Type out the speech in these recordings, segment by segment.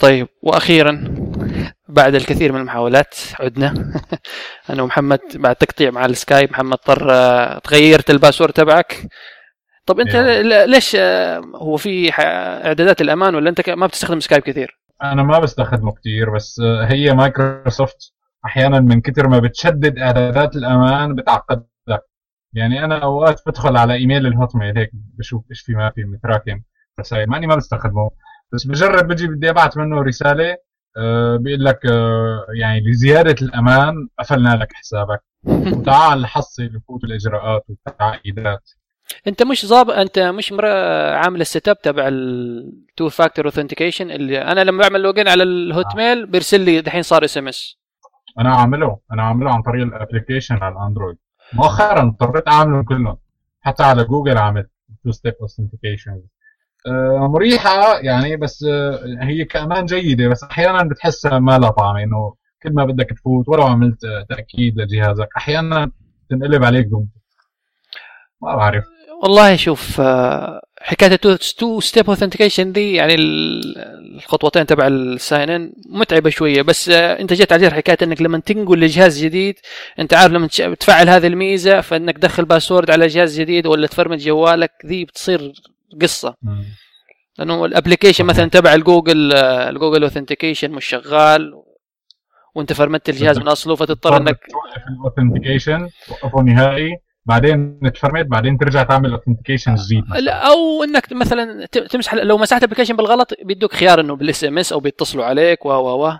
طيب وأخيرا بعد الكثير من المحاولات عدنا أنا ومحمد بعد تقطيع مع السكايب محمد اضطر آه، تغيرت ال password تبعك طب أنت أيوة. ليش آه، هو في إعدادات الأمان ولا أنت ما بتستخدم سكايب كثير؟ أنا ما بستخدمه كتير بس آه، هي مايكروسوفت أحيانا من كتر ما بتشدد إعدادات الأمان بتعقد لك يعني أنا أوقات بدخل على إيميل الهوت ميل هيك بشوف إيش في ما في متراكم رسائل مع اني ما بستخدمه بس بجرب بجي بدي أبعث منه رسالة آه، بيقول لك آه، يعني لزياده الأمان قفلنا لك حسابك. وتعال حصل فوت الإجراءات والتعقيدات. أنت مش ظابط أنت مش مر... عامل ال setup تبع ال two factor authentication اللي أنا لما بعمل login على الهوت ميل بيرسل لي دحين صار SMS أنا عامله أنا عامله عن طريق ال application على الأندرويد. مؤخرا اضطريت أعمله كلهم حتى على جوجل عملت two-step authentication مريحة يعني بس آه، هي كأمان جيدة بس أحيانا بتحسها ما لها طعم إنه كل ما بدك تفوت ولو عملت آه، تأكيد لجهازك أحيانا تنقلب عليك ضد ما بعرف. والله شوف آه، حكاية ال two-step authentication دي يعني ال- الخطوتين تبع ال sign in متعبة شوية بس آه، أنت جيت على حكاية إنك لما تنقل لجهاز جديد أنت عارف لما تفعل هذه الميزة فإنك تدخل password على جهاز جديد ولا تformat جوالك ذي بتصير قصة. لأنه ال application مثلا تبع الجوجل آه، الجوجل authentication مش شغال وأنت فرمت الجهاز من أصله فتضطر إنك توقف ال authentication توقفه نهائي بعدين تفرمت بعدين ترجع تعمل authentication جديد. لا أو إنك مثلا تمسح لو مسحت ال application بالغلط بيدوك خيار إنه بال SMS أو بيتصلوا عليك و و و.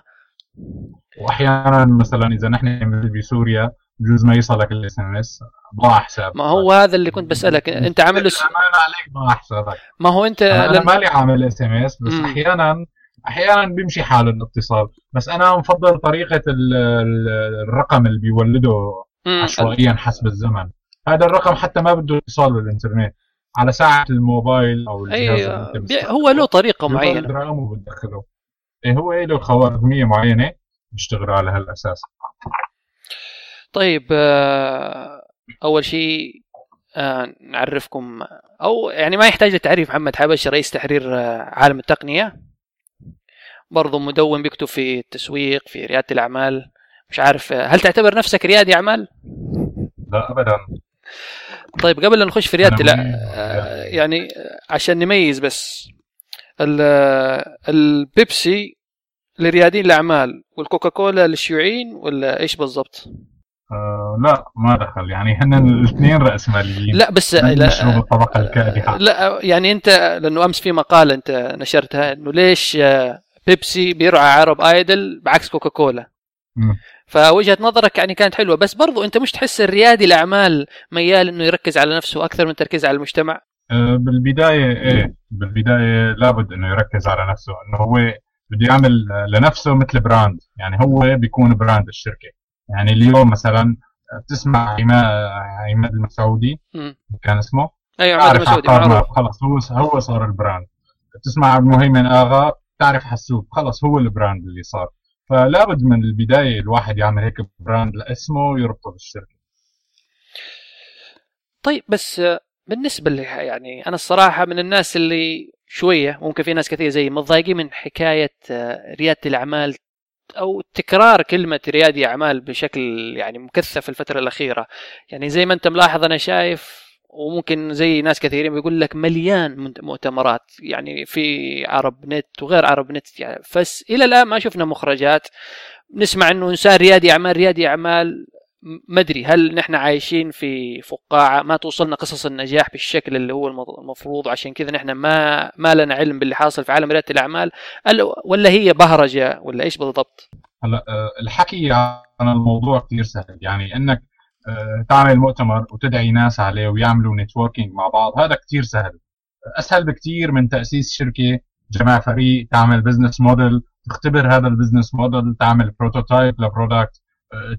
واحيانا مثلا إذا نحن بسوريا بجوز ما يصلك ال SMS ضاع حساب ما هو هذا اللي كنت بسألك. أنت عامل له س- الامان عليك ضاع حسابك. ما هو أنت أنا. مالي عامل SMS بس مم. أحيانا أحيانا بيمشي حال الاتصال. بس أنا مفضل طريقة ال- ال- الرقم اللي بيولده. عشوائيا حسب الزمن. هذا الرقم حتى ما بده اتصال بالإنترنت. على ساعة الموبايل أو الجهاز بي- بتستخدمه. هو له طريقة معينة. رقم وبتدخله إيه هو له خوارزمية معينة بيشتغلوا على هالأساس. طيب آه، أول شيء آه، نعرفكم أو يعني ما يحتاج لتعريف محمد حبش رئيس تحرير آه، عالم التقنية برضو مدون بيكتب في التسويق في ريادة الأعمال مش عارف هل تعتبر نفسك ريادي أعمال؟ لا ابدا طيب قبل لا نخش في ريادة لا يعني عشان نميز بس ال- البيبسي لريادين الأعمال والكوكاكولا للشيوعيين ولا إيش بالضبط؟ آه لا ما دخل. يعني هن الاثنين رأسماليين. لا بس لا لا, الطبقة الكادحه لا يعني انت لأنه أمس في مقاله انت نشرتها إنه ليش آه، بيبسي بيرعى عرب آيدل بعكس كوكاكولا. مم. فوجهة نظرك يعني كانت حلوة. بس برضو انت مش تحس الريادي الاعمال ميال إنه يركز على نفسه أكثر من تركيز على المجتمع؟ آه، بالبداية إيه بالبداية لابد إنه يركز على نفسه. إنه هو بده يعمل آه، لنفسه مثل براند. يعني هو بيكون براند الشركة. يعني اليوم مثلا بتسمع عماد المسعودي. كان اسمه؟ أيوه عماد تعرف مسعودي عقار معروف. ماب خلص هو هو صار البراند. بتسمع عبد المهيمن آغا تعرف حسوب خلص هو ال brand اللي صار. فلابد من البداية الواحد يعمل هيك brand لاسمه يربطه بالشركة. طيب بس بالنسبة لي يعني أنا الصراحة من الناس اللي شوية ممكن في ناس كثير زي متضايقين من حكاية آه، ريادة الأعمال أو تكرار كلمة ريادي أعمال بشكل يعني مكثف الفترة الأخيرة. يعني زي ما أنت ملاحظ أنا شايف وممكن زي ناس كثيرين بيقول لك مليان مؤتمرات يعني في عرب نت وغير عرب نت. يعني بس إلى الآن ما شفنا مخرجات. نسمع إنه إنسان ريادي أعمال ريادي أعمال. ما ادري هل نحن عايشين في فقاعة؟ ما توصلنا قصص النجاح بالشكل اللي هو المفروض عشان كذا نحن ما ما لنا علم باللي حاصل في عالم ريادة الأعمال ال- ولا هي بهرجة ولا إيش بالضبط؟ هلا آه، الحكي عن الموضوع كثير سهل. يعني إنك آه، تعمل مؤتمر وتدعي ناس عليه ويعملوا نتوركينج مع بعض هذا كثير سهل. أسهل بكثير من تأسيس شركة جمع فريق تعمل business model تختبر هذا ال business model تعمل prototype ل product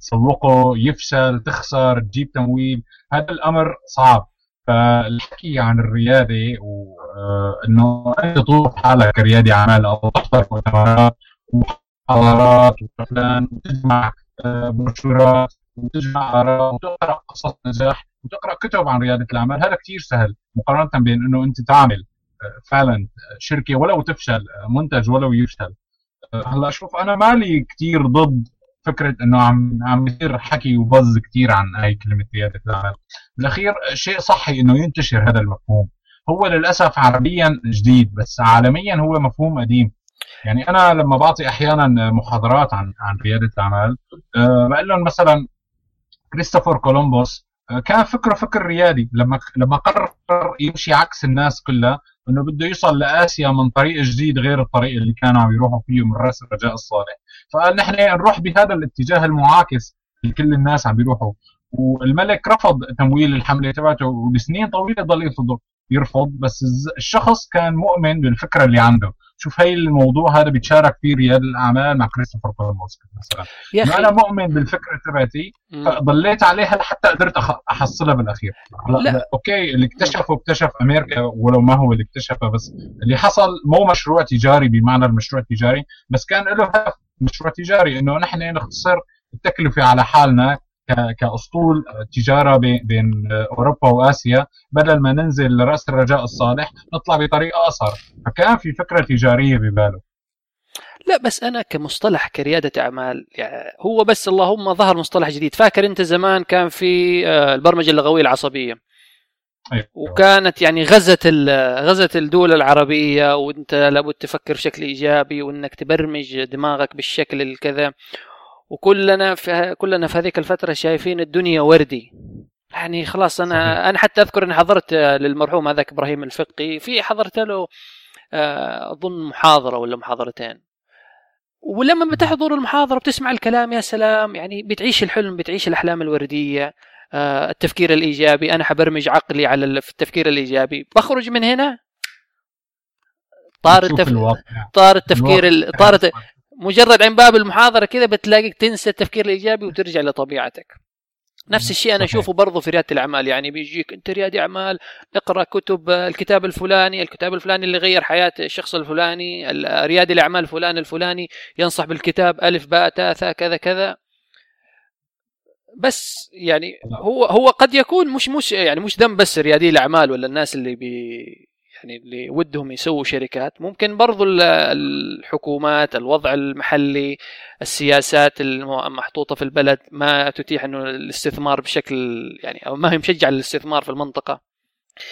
تسوقه يفشل تخسر تجيب تمويل. هذا الأمر صعب. فالحكي عن الريادة وانه أنت تطور حالك كريادي أعمال أو تحضر مؤتمرات ومحاضرات وافلام وتجمع آه، بروشورات وتجمع آراء وتقرأ قصص نجاح وتقرأ كتب عن ريادة الأعمال. هذا كثير سهل مقارنة بين إنه أنت تعمل آه، فعلا شركة ولو تفشل آه، منتج ولو يفشل. هلأ شوف أنا مالي كثير ضد فكرة إنه عم عم يصير حكي وبز كثير عن هاي كلمة رياده الاعمال بالأخير شيء صحي إنه ينتشر هذا المفهوم. هو للأسف عربيا جديد بس عالميا هو مفهوم قديم. يعني أنا لما بعطي أحيانا محاضرات عن عن رياده الأعمال أه بقول لهم مثلا كريستوفر كولومبوس أه كان فكره فكر ريادي لما لما قرر يمشي عكس الناس كلها إنه بده يوصل لآسيا من طريق جديد غير الطريق اللي كانوا عم يروحوا فيه من رأس الرجاء الصالح. فقال نحن نروح بهذا الاتجاه المعاكس اللي كل الناس عم بيروحوا والملك رفض تمويل الحملة تبعته ولسنين طويلة ضل يرفض يرفض بس الشخص كان مؤمن بالفكرة اللي عنده. شوف هي الموضوع هذا بيتشارك فيه رياد الأعمال مع كريستوفر كولومبوس مثلا. أنا مؤمن بالفكرة تبعتي فضليت عليها لحتى قدرت أحصلها بالأخير لا. أوكي اللي اكتشفه اكتشف أمريكا ولو ما هو اللي اكتشفه بس اللي حصل مو مشروع تجاري بمعنى المشروع التجاري بس كان له هدف مشروع تجاري إنه نحن نختصر التكلفة على حالنا كأسطول تجارة بين أوروبا وآسيا. بدل ما ننزل لرأس الرجاء الصالح نطلع بطريقه اقصر فكان في فكرة تجارية بباله. لا بس أنا كمصطلح كريادة أعمال يعني هو بس اللهم ظهر مصطلح جديد. فاكر أنت زمان كان في آه، البرمجة اللغوية العصبية؟ أيوة. وكانت يعني غزت غزت الدول العربية وأنت لابد تفكر بشكل إيجابي وإنك تبرمج دماغك بالشكل الكذا. وكلنا في كلنا في هذيك الفترة شايفين الدنيا وردي. يعني خلاص أنا. أنا حتى أذكر أني حضرت للمرحوم هذاك إبراهيم الفقي في حضرت له آه، أظن محاضرة ولا محاضرتين. ولما بتحضر المحاضرة بتسمع الكلام يا سلام يعني بتعيش الحلم بتعيش الأحلام الوردية آه، التفكير الإيجابي. أنا حبرمج عقلي على التفكير الإيجابي. بخرج من هنا؟ طار التف... طار التفكير طار مجرد عن باب المحاضرة كذا بتلاقيك تنسى التفكير الإيجابي وترجع لطبيعتك. نفس الشيء أنا أشوفه برضه في ريادة الأعمال. يعني بيجيك أنت ريادي أعمال اقرأ كتب الكتاب الفلاني الكتاب الفلاني اللي غير حياة الشخص الفلاني ريادي الأعمال فلان الفلاني ينصح بالكتاب ألف باء تاء ثاء كذا كذا. بس يعني هو هو قد يكون مش مش يعني مش ذنب بس ريادي الأعمال ولا الناس اللي بي يعني اللي ودهم يسووا شركات. ممكن برضو الحكومات الوضع المحلي السياسات المحطوطة في البلد ما تتيح إنه الاستثمار بشكل يعني أو ما هي مشجعة للاستثمار في المنطقة.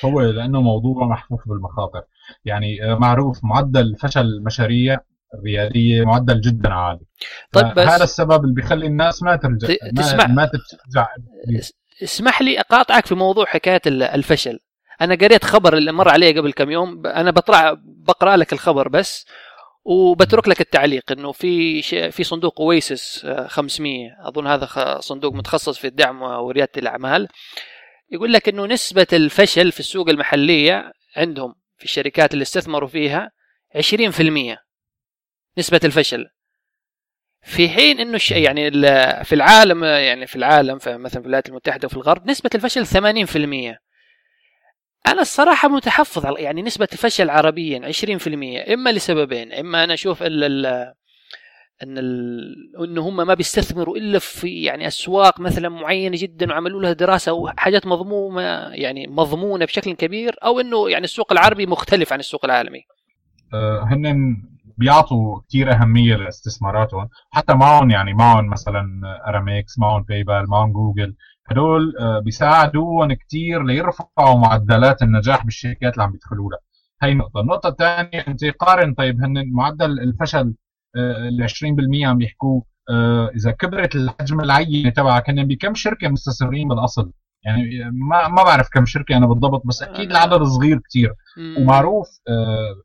هو لأنه موضوع محفوف بالمخاطر. يعني آه، معروف معدل فشل المشاريع الرياديه معدل جدا عالي. طيب بس هذا السبب اللي بيخلي الناس ما ترجع تسمح ما, ما ترجع اسمح لي أقاطعك في موضوع حكاية الفشل. أنا قريت خبر اللي مر علي قبل كم يوم أنا بطرع بقرأ لك الخبر بس وبترك لك التعليق إنه في في صندوق اويسس 500 آه، أظن هذا صندوق متخصص في الدعم وريادة الأعمال. يقول لك إنه نسبة الفشل في السوق المحلية عندهم في الشركات اللي استثمروا فيها 20% نسبة الفشل. في حين إنه يعني في العالم يعني في العالم مثلا في الولايات المتحدة وفي الغرب نسبة الفشل 80% أنا الصراحة متحفظ على يعني نسبة الفشل عربيا 20% إما لسببين إما أنا أشوف ال ال إن ال... إن هم ما بيستثمروا إلا في يعني أسواق مثلا معينة جدا وعملوا لها دراسة وحاجات مضمومة يعني مضمونة بشكل كبير أو إنه يعني السوق العربي مختلف عن السوق العالمي. أه هن بيعطوا كثير أهمية لاستثماراتهم حتى معهم يعني معهم مثلا اراميكس معهم بايبال معهم جوجل هدول آه، بيساعدوهم كثير ليرفعوا معدلات النجاح بالشركات اللي عم بيدخلوا لها. هي نقطة، النقطة الثانية أنت قارن طيب هن معدل الفشل آه، ال 20% عم بيحكوه آه، إذا كبرت الحجم العينة تبعك هن بكم شركة مستثمرين بالأصل؟ يعني ما ما بعرف كم شركة أنا بالضبط بس أكيد العدد صغير كثير ومعروف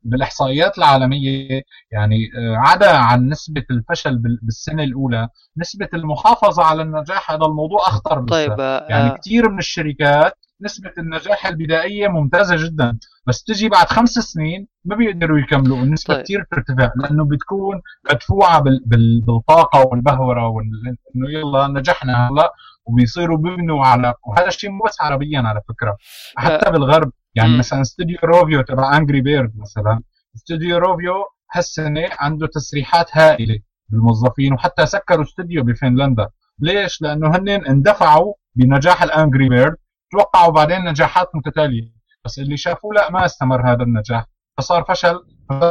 بالإحصائيات العالمية يعني عدا عن نسبة الفشل بالسنة الأولى نسبة المحافظة على النجاح هذا الموضوع أخطر طيب يعني آه. كثير من الشركات نسبة النجاح البدائية ممتازة جدا بس تجي بعد خمس سنين ما بيقدروا يكملوا النسبة طيب. كثير بترتفع لأنه بتكون مدفوعة بالطاقة والبهورة وإنه يلا نجحنا هلا وبيصيروا بيبنوا عليه وهذا الشيء مو بس عربيا على فكرة. حتى بالغرب يعني م. مثلا استوديو روفيو تبع Angry Birds مثلا استوديو روفيو هالسنة عنده تسريحات هائلة بالموظفين وحتى سكروا استوديو بفنلندا. ليش؟ لأنه هن اندفعوا بنجاح ال Angry Birds توقعوا بعدين نجاحات متتالية. بس اللي شافوه لا ما استمر هذا النجاح. فصار فشل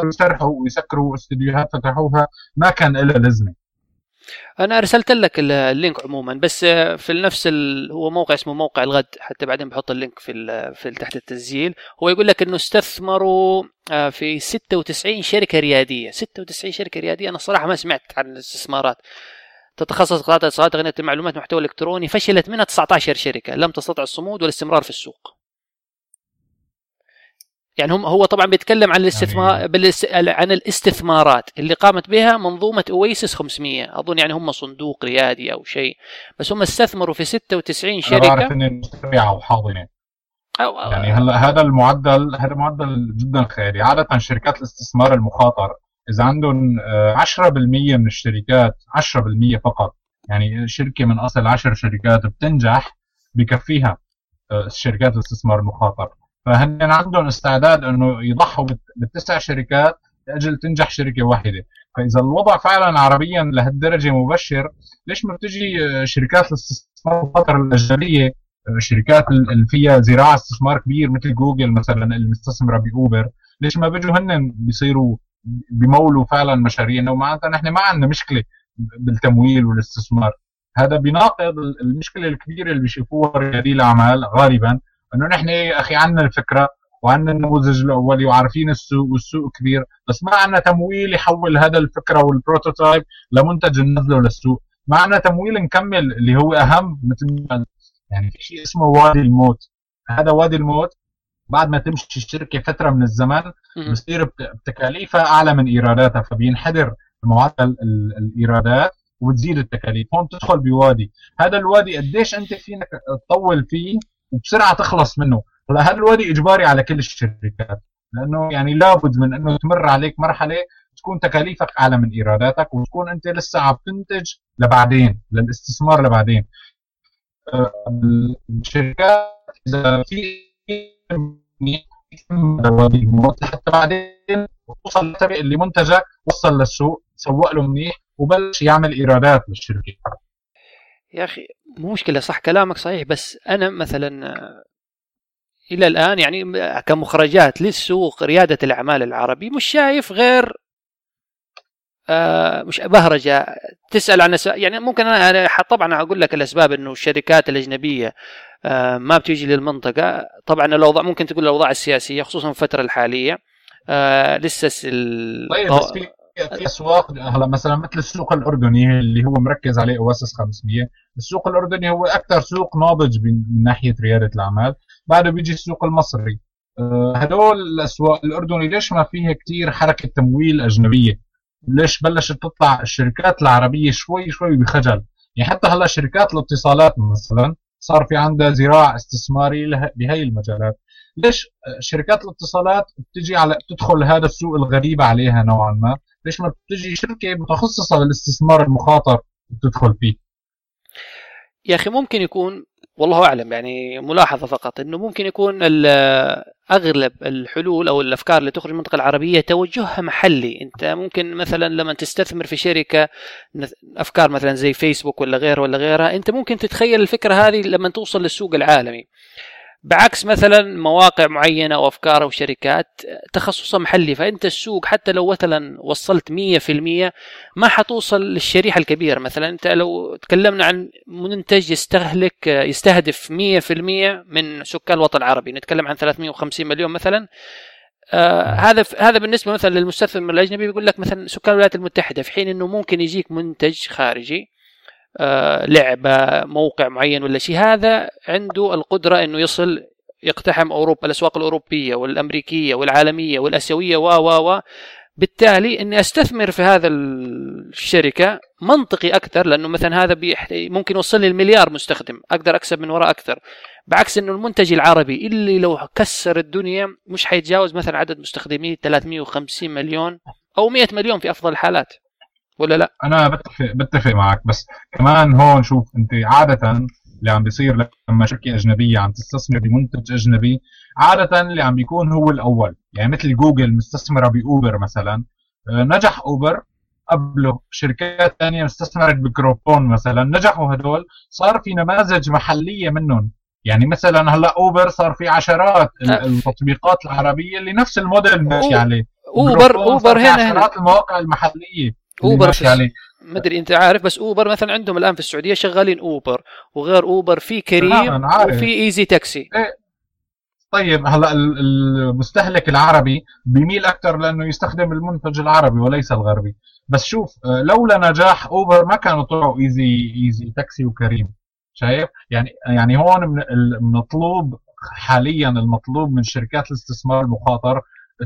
يسرحوا ويسكروا استديوهات فتحوها. ما كان لها لازمة. أنا أرسلت لك ال link عموما بس في نفس ال... هو موقع اسمه موقع الغد حتى بعدين بحط ال link في ال... في تحت التسجيل. هو يقول لك إنه استثمروا آه، في 96 شركة ريادية. 96 شركة ريادية أنا الصراحه ما سمعت عن الاستثمارات. تتخصص قطاعات الاتصالات تقنية المعلومات محتوى إلكتروني فشلت منها 19 شركة لم تستطع الصمود والاستمرار في السوق. يعني هم هو طبعا بيتكلم عن الاستثمار يعني بالاس... عن الاستثمارات اللي قامت بها منظومة اويسس 500 أظن يعني هم صندوق ريادي أو شيء. بس هم استثمروا في 96 شركه أنا بعرف ان أو حاضنه أو يعني هلا هذا المعدل هذا معدل جدا خيالي عادة شركات الاستثمار المخاطر إذا عندهم 10% آه، من الشركات 10% فقط. يعني شركة من أصل 10 شركات بتنجح بكفيها آه، شركات الاستثمار المخاطر. فهن عندهم استعداد أنه يضحوا بالتسع شركات لأجل تنجح شركة واحدة؟ فإذا الوضع فعلا عربيا لهالدرجة مبشر ليش ما بتجي آه، شركات الاستثمار الخطر الأجنبية آه، شركات اللي فيها زراعة استثمار كبير مثل جوجل مثلا المستثمرة بأوبر ليش ما بيجوا هن بيصيروا بيمولوا فعلا مشاريع انه معناتها نحن ما عندنا مشكلة بالتمويل والاستثمار. هذا بيناقض المشكلة الكبيرة اللي بيشوفوها ريادي الأعمال غالبا. إنه نحن يا أخي عندنا الفكرة وعندنا النموذج الاولي وعارفين السوق والسوق كبير بس ما عندنا تمويل يحول هذا الفكرة والبروتوتايب لمنتج ننزله للسوق ما عندنا تمويل نكمل اللي هو أهم مثل ما يعني في شيء اسمه وادي الموت. هذا وادي الموت بعد ما تمشي الشركة فترة من الزمن بصير بتكاليفها أعلى من إيراداتها فبينحدر معدل الإيرادات وبتزيد التكاليف. هون تدخل بوادي. هذا الوادي قديش أنت فينك تطول فيه؟ وبسرعة تخلص منه. هلا هذا الوادي إجباري على كل الشركات لأنه يعني لابد من إنه تمر عليك مرحلة تكون تكاليفك أعلى من إيراداتك وتكون أنت لسه عم تنتج لبعدين للاستثمار لبعدين. آه، الشركات إذا في لحتى بعدين توصل اللي منتجك وصل للسوق سوق له منيح وبلش يعمل إيرادات للشركة. يا أخي مو مشكلة صح كلامك صحيح بس أنا مثلا إلى الآن يعني كمخرجات للسوق ريادة الأعمال العربي مش شايف غير آه مش بهرجة. تسأل عن يعني ممكن أنا طبعا أقول لك الأسباب إنه الشركات الأجنبية آه ما بتيجي للمنطقة. طبعا الأوضاع ممكن تقول الأوضاع السياسية خصوصا في الفترة الحالية آه لسه طيب بس في في اسواق هلا مثلا مثل السوق الأردني اللي هو مركز عليه اواسس 500 السوق الأردني هو أكثر سوق ناضج من ناحية ريادة الأعمال. بعده بيجي السوق المصري. آه، هدول الأسواق الأردني ليش ما فيها كثير حركة تمويل أجنبية؟ ليش بلشت تطلع الشركات العربية شوي شوي بخجل؟ يعني حتى هلا شركات الاتصالات مثلا صار في عندها ذراع استثماري بهي المجالات. ليش شركات الاتصالات بتجي على بتدخل هذا السوق الغريب عليها نوعا ما؟ ليش ما بتجي شركة متخصصة بالاستثمار المخاطر بتدخل فيه؟ يا أخي ممكن يكون والله أعلم يعني ملاحظة فقط إنه ممكن يكون أغلب الحلول أو الأفكار اللي تخرج من المنطقة العربية توجهها محلي. أنت ممكن مثلا لما تستثمر في شركة أفكار مثلا زي فيسبوك ولا غيره ولا غيرها أنت ممكن تتخيل الفكرة هذه لما توصل للسوق العالمي. بعكس مثلا مواقع معينة أو أفكار أو شركات تخصصها محلي فأنت السوق حتى لو مثلا وصلت 100% ما حتوصل للشريحة الكبيرة. مثلا أنت لو تكلمنا عن منتج يستهلك يستهدف 100% من سكان الوطن العربي نتكلم عن 350 مليون مثلا آه هذا هذا بالنسبة مثلا للمستثمر الأجنبي بيقول لك مثلا سكان الولايات المتحدة في حين إنه ممكن يجيك منتج خارجي لعبة موقع معين ولا شيء هذا عنده القدرة إنه يصل يقتحم أوروبا الأسواق الأوروبية والأمريكية والعالمية والآسيوية و و و. بالتالي إني أستثمر في هذا الشركة منطقي أكثر لأنه مثلا هذا ممكن يوصل لي المليار مستخدم أقدر أكسب من وراء أكثر. بعكس إنه المنتج العربي اللي لو كسر الدنيا مش حيتجاوز مثلا عدد مستخدميه 350 مليون أو 100 مليون في أفضل الحالات. ولا لا؟ أنا بتفق بتفق معك بس كمان هون شوف أنت عادة اللي عم بيصير لما شركة أجنبية عم تستثمر بمنتج أجنبي عادة اللي عم بيكون هو الأول. يعني مثل جوجل مستثمرة بأوبر مثلا آه، نجح أوبر قبله. شركات ثانية مستثمرت بكروبون مثلا نجحوا هدول صار في نماذج محلية منهم. يعني مثلا هلأ أوبر صار في عشرات التطبيقات العربية اللي نفس الموديل ماشي عليه أوبر أوبر هنا هنا. المواقع المحلية. أوبر ما أدري أنت عارف بس أوبر مثلا عندهم الآن في السعودية شغالين أوبر وغير أوبر في كريم وفي إيزي تاكسي. إيه. طيب هلا المستهلك العربي بيميل أكثر لأنه يستخدم المنتج العربي وليس الغربي. بس شوف لولا نجاح أوبر ما كانوا طلعوا إيزي إيزي تاكسي وكريم. شايف؟ يعني يعني هون من المطلوب حاليا المطلوب من شركات الاستثمار المخاطر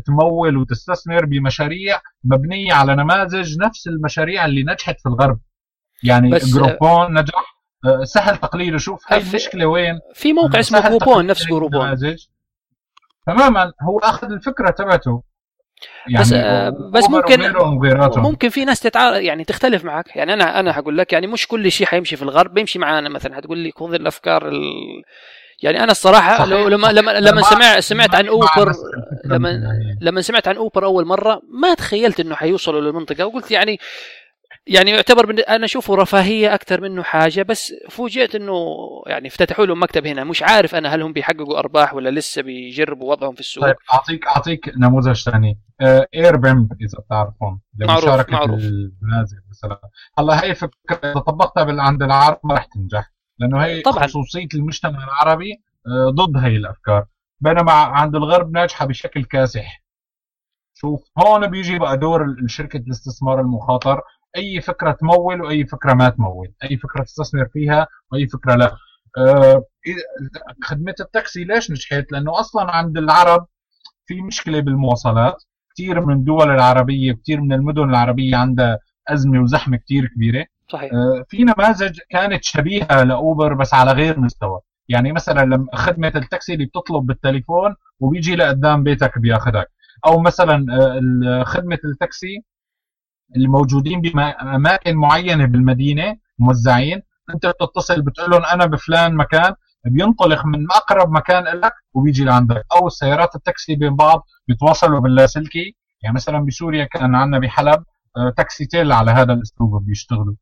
تمول وتستثمر بمشاريع مبنية على نماذج نفس المشاريع اللي نجحت في الغرب. يعني جروبون نجح. آه، سهل تقليده شوف هاي المشكلة وين. في موقع اسمه جروبون نفس جروبون. تماما هو أخذ الفكرة تبعته. يعني بس آه بس ممكن ممكن في ناس تتع... يعني تختلف معك. يعني أنا أنا هقول لك يعني مش كل شيء حيمشي في الغرب. بيمشي معانا مثلا هتقول لي خذ الأفكار ال... يعني أنا الصراحة صحيح. لو لما لما لما سمع سمعت عن أوبر لما لما سمعت عن أوبر أول مرة ما تخيلت إنه حيوصلوا للمنطقة وقلت يعني يعني يعتبر أنا أشوفه رفاهية أكثر منه حاجة بس فوجئت إنه يعني افتتحوا لهم مكتب هنا. مش عارف أنا هل هم بيحققوا أرباح ولا لسه بيجربوا وضعهم في السوق. طيب اعطيك أعطيك نموذج ثاني. اير بيم إذا بتعرفون معروف معروف. المنازل مثلا. هلا هي فكرة إذا طبقتها عند العرب ما راح تنجح. لأنه هي طبعا. خصوصية المجتمع العربي آه، ضد هي الأفكار. بينما عند الغرب ناجحة بشكل كاسح. شوف هون بيجي بقى دور شركه الاستثمار المخاطر. أي فكرة تمول وأي فكرة ما تمول. أي فكرة تستثمر فيها وأي فكرة لا. آه، خدمة التاكسي ليش نجحت؟ لأنه أصلا عند العرب في مشكلة بالمواصلات. كثير من الدول العربية كثير من المدن العربية عندها أزمة وزحمة كثير كبيرة. صحيح. آه، في نماذج كانت شبيهة لأوبر بس على غير مستوى. يعني مثلا لما خدمة التاكسي اللي بتطلب بالتليفون وبيجي لقدام بيتك بياخذك أو مثلا آه، خدمة التاكسي اللي موجودين بأماكن معينة بالمدينة موزعين. أنت بتتصل بتقول لهم أنا بفلان مكان بينطلق من أقرب مكان لك وبيجي لعندك. أو السيارات التاكسي بين بعض بيتواصلوا باللاسلكي. يعني مثلا بسوريا كان عندنا بحلب آه، تاكسي تيل على هذا الأسلوب بيشتغلوا.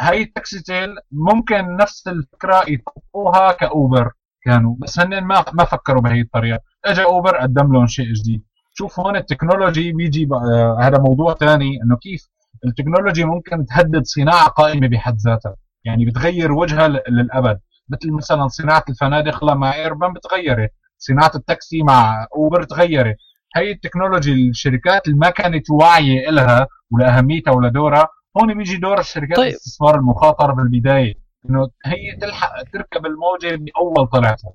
هاي التاكسي تيل ممكن نفس الفكرة يطبقوها كأوبر كانوا بس هن ما ما فكروا بهي الطريقة. اجى أوبر قدم لهم شيء جديد. شوف هون ال technology بيجي آه هذا موضوع ثاني إنه كيف ال technology ممكن تهدد صناعة قائمة بحد ذاتها. يعني بتغير وجهها للأبد. مثل مثلا صناعة الفنادق مع Airbnb بتغيرت. صناعة التاكسي مع أوبر تغيرت. هي ال technology الشركات اللي ما كانت واعية لها ولاهميتها ولدورها هون بيجي دور الشركات طيب. الاستثمار المخاطر بالبداية. إنه هي تلحق تركب الموجة باول طلعتها.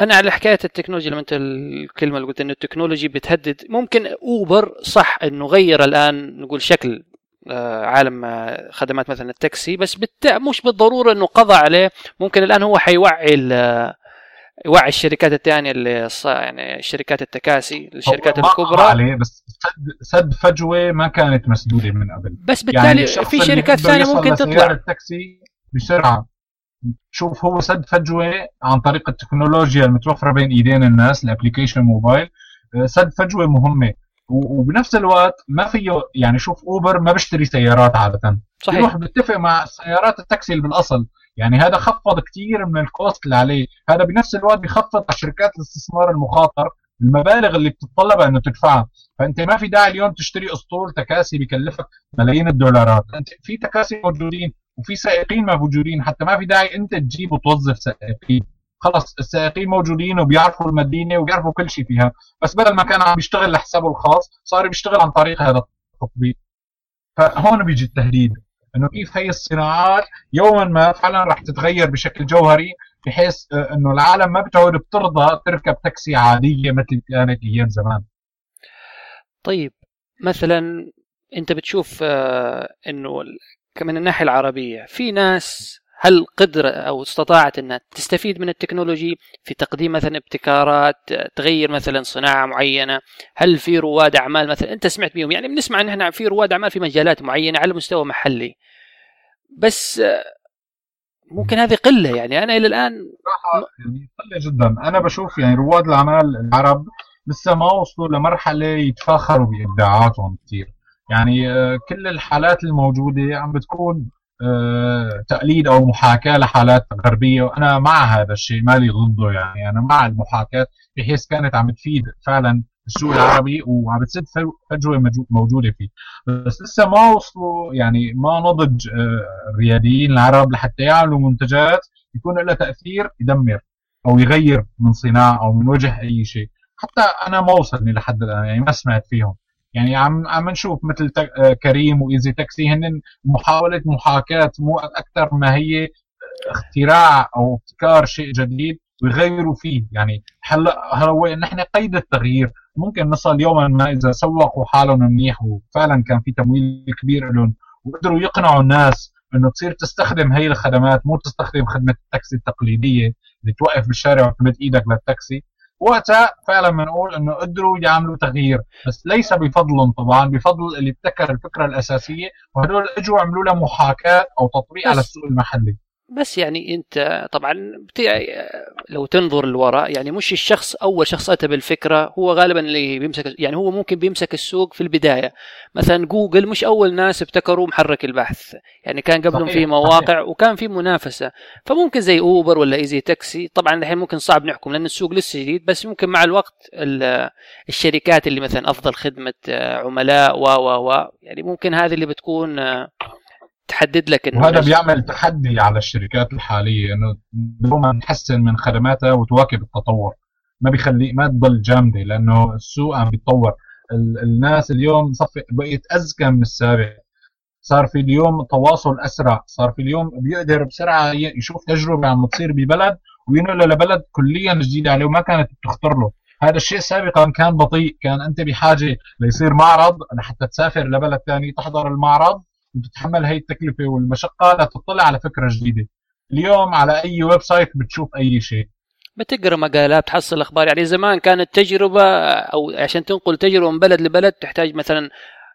أنا على حكاية التكنولوجيا لما أنت الكلمة اللي قلت إنه ال technology بتهدد ممكن أوبر صح إنه غير الآن نقول شكل آه، عالم آه، خدمات مثلا التاكسي بس بالتع... مش بالضرورة إنه قضى عليه. ممكن الآن هو حيوعي يوعي الشركات الثانية اللي يعني شركات التكاسي الشركات الكبرى. عليه بس سد فجوة ما كانت مسدودة من قبل. بس بالتالي يعني في شركات ثانية ممكن تطلع. التاكسي بسرعة. شوف هو سد فجوة عن طريق التكنولوجيا المتوفرة بين ايدين الناس ال application mobile. آه، سد فجوة مهمة. وبنفس الوقت ما فيه يعني شوف اوبر ما بيشتري سيارات عادة. صحيح. يروح بيتفق مع سيارات التاكسي اللي بالأصل. يعني هذا خفض كثير من الكوست اللي عليه. هذا بنفس الوقت بيخفض على شركات الاستثمار المخاطر. المبالغ اللي بتتطلبها انه تدفعها. فانت ما في داعي اليوم تشتري اسطول تكاسي بكلفك ملايين الدولارات. انت في تكاسي موجودين وفي سائقين موجودين. حتى ما في داعي انت تجيب وتوظف سائقين. خلص السائقين موجودين وبيعرفوا المدينة وبيعرفوا كل شيء فيها. بس بدل ما كان عم بيشتغل لحسابه الخاص صار بيشتغل عن طريق هذا التطبيق. فهون بيجي التهديد. انه كيف هي الصناعات يوما ما فعلا راح تتغير بشكل جوهري بحيث آه، إنه العالم ما بتعود بترضى تركب تاكسي عادية مثل كانت أيام زمان. طيب مثلا أنت بتشوف آه، إنه من الناحية العربية في ناس هل قدر أو استطاعت إنها تستفيد من التكنولوجي في تقديم مثلا ابتكارات تغير مثلا صناعة معينة؟ هل في رواد أعمال مثلا؟ أنت سمعت بيهم يعني بنسمع إن إحنا في رواد أعمال في مجالات معينة على مستوى محلي. بس ممكن هذه قلة يعني. أنا إلى الآن يعني قلة جدا. أنا بشوف يعني رواد الأعمال العرب لسه ما وصلوا لمرحلة يتفاخروا بإبداعاتهم كثير يعني آه، كل الحالات الموجودة عم بتكون آه، تقليد أو محاكاة لحالات غربية. وأنا مع هذا الشيء مالي ضده يعني. أنا مع المحاكاة بحيث كانت عم تفيد فعلا السوق العربي وعم بتسد فجوة موجودة فيه. بس لسه ما وصلوا يعني ما نضج آه، الرياديين العرب لحتى يعملوا منتجات يكون لها تأثير يدمر أو يغير من صناعة أو من وجه أي شيء. حتى أنا ما وصلني لحد الآن يعني ما سمعت فيهم. يعني عم عم نشوف مثل آه، كريم وإيزي تاكسي هن محاولة محاكاة مو أكثر ما هي اختراع أو ابتكار شيء جديد. ويغيروا فيه. يعني هلا هلا نحن قيد التغيير؟ ممكن نصل يوما ما إذا سوقوا حالهم منيح وفعلا كان في تمويل كبير لهم وقدروا يقنعوا الناس إنه تصير تستخدم هي الخدمات مو تستخدم خدمة التاكسي التقليدية اللي توقف بالشارع وتمد إيدك للتاكسي. وقتها فعلا بنقول إنه قدروا يعملوا تغيير. بس ليس بفضلهم طبعا بفضل اللي ابتكر الفكرة الأساسية وهدول إجوا عملوا لها محاكاة أو تطبيق على السوق المحلي. بس يعني انت طبعا لو تنظر للوراء يعني مش الشخص أول شخص أتى بالفكرة هو غالبا اللي بيمسك يعني هو ممكن بيمسك السوق في البداية. مثلا جوجل مش أول ناس ابتكروا محرك البحث. يعني كان قبلهم في مواقع. وكان في منافسة. فممكن زي أوبر ولا إيزي تاكسي طبعا الحين ممكن صعب نحكم لأن السوق لسه جديد بس ممكن مع الوقت الشركات اللي مثلا أفضل خدمة عملاء و و و يعني ممكن هذه اللي بتكون تحدد لك إنه وهذا بيعمل تحدي على الشركات الحالية إنه دوما تحسن من خدماتها وتواكب التطور. ما بيخلي ما تضل جامدة لأنه السوق عم بيتطور. الناس اليوم صفي بقيت اذكى من السابق. صار في اليوم تواصل أسرع صار في اليوم بيقدر بسرعة يشوف تجربة عم تصير ببلد وينقلها لبلد كليا جديدة عليه وما كانت تخطر له. هذا الشيء سابقا كان بطيء كان أنت بحاجة ليصير معرض لحتى تسافر لبلد ثاني تحضر المعرض. وتتحمل هي التكلفة والمشقة لتطلع على فكرة جديدة. اليوم على أي website بتشوف أي شيء. بتقرأ مقالات تحصل أخبار. يعني زمان كانت تجربة أو عشان تنقل تجربة من بلد لبلد تحتاج مثلا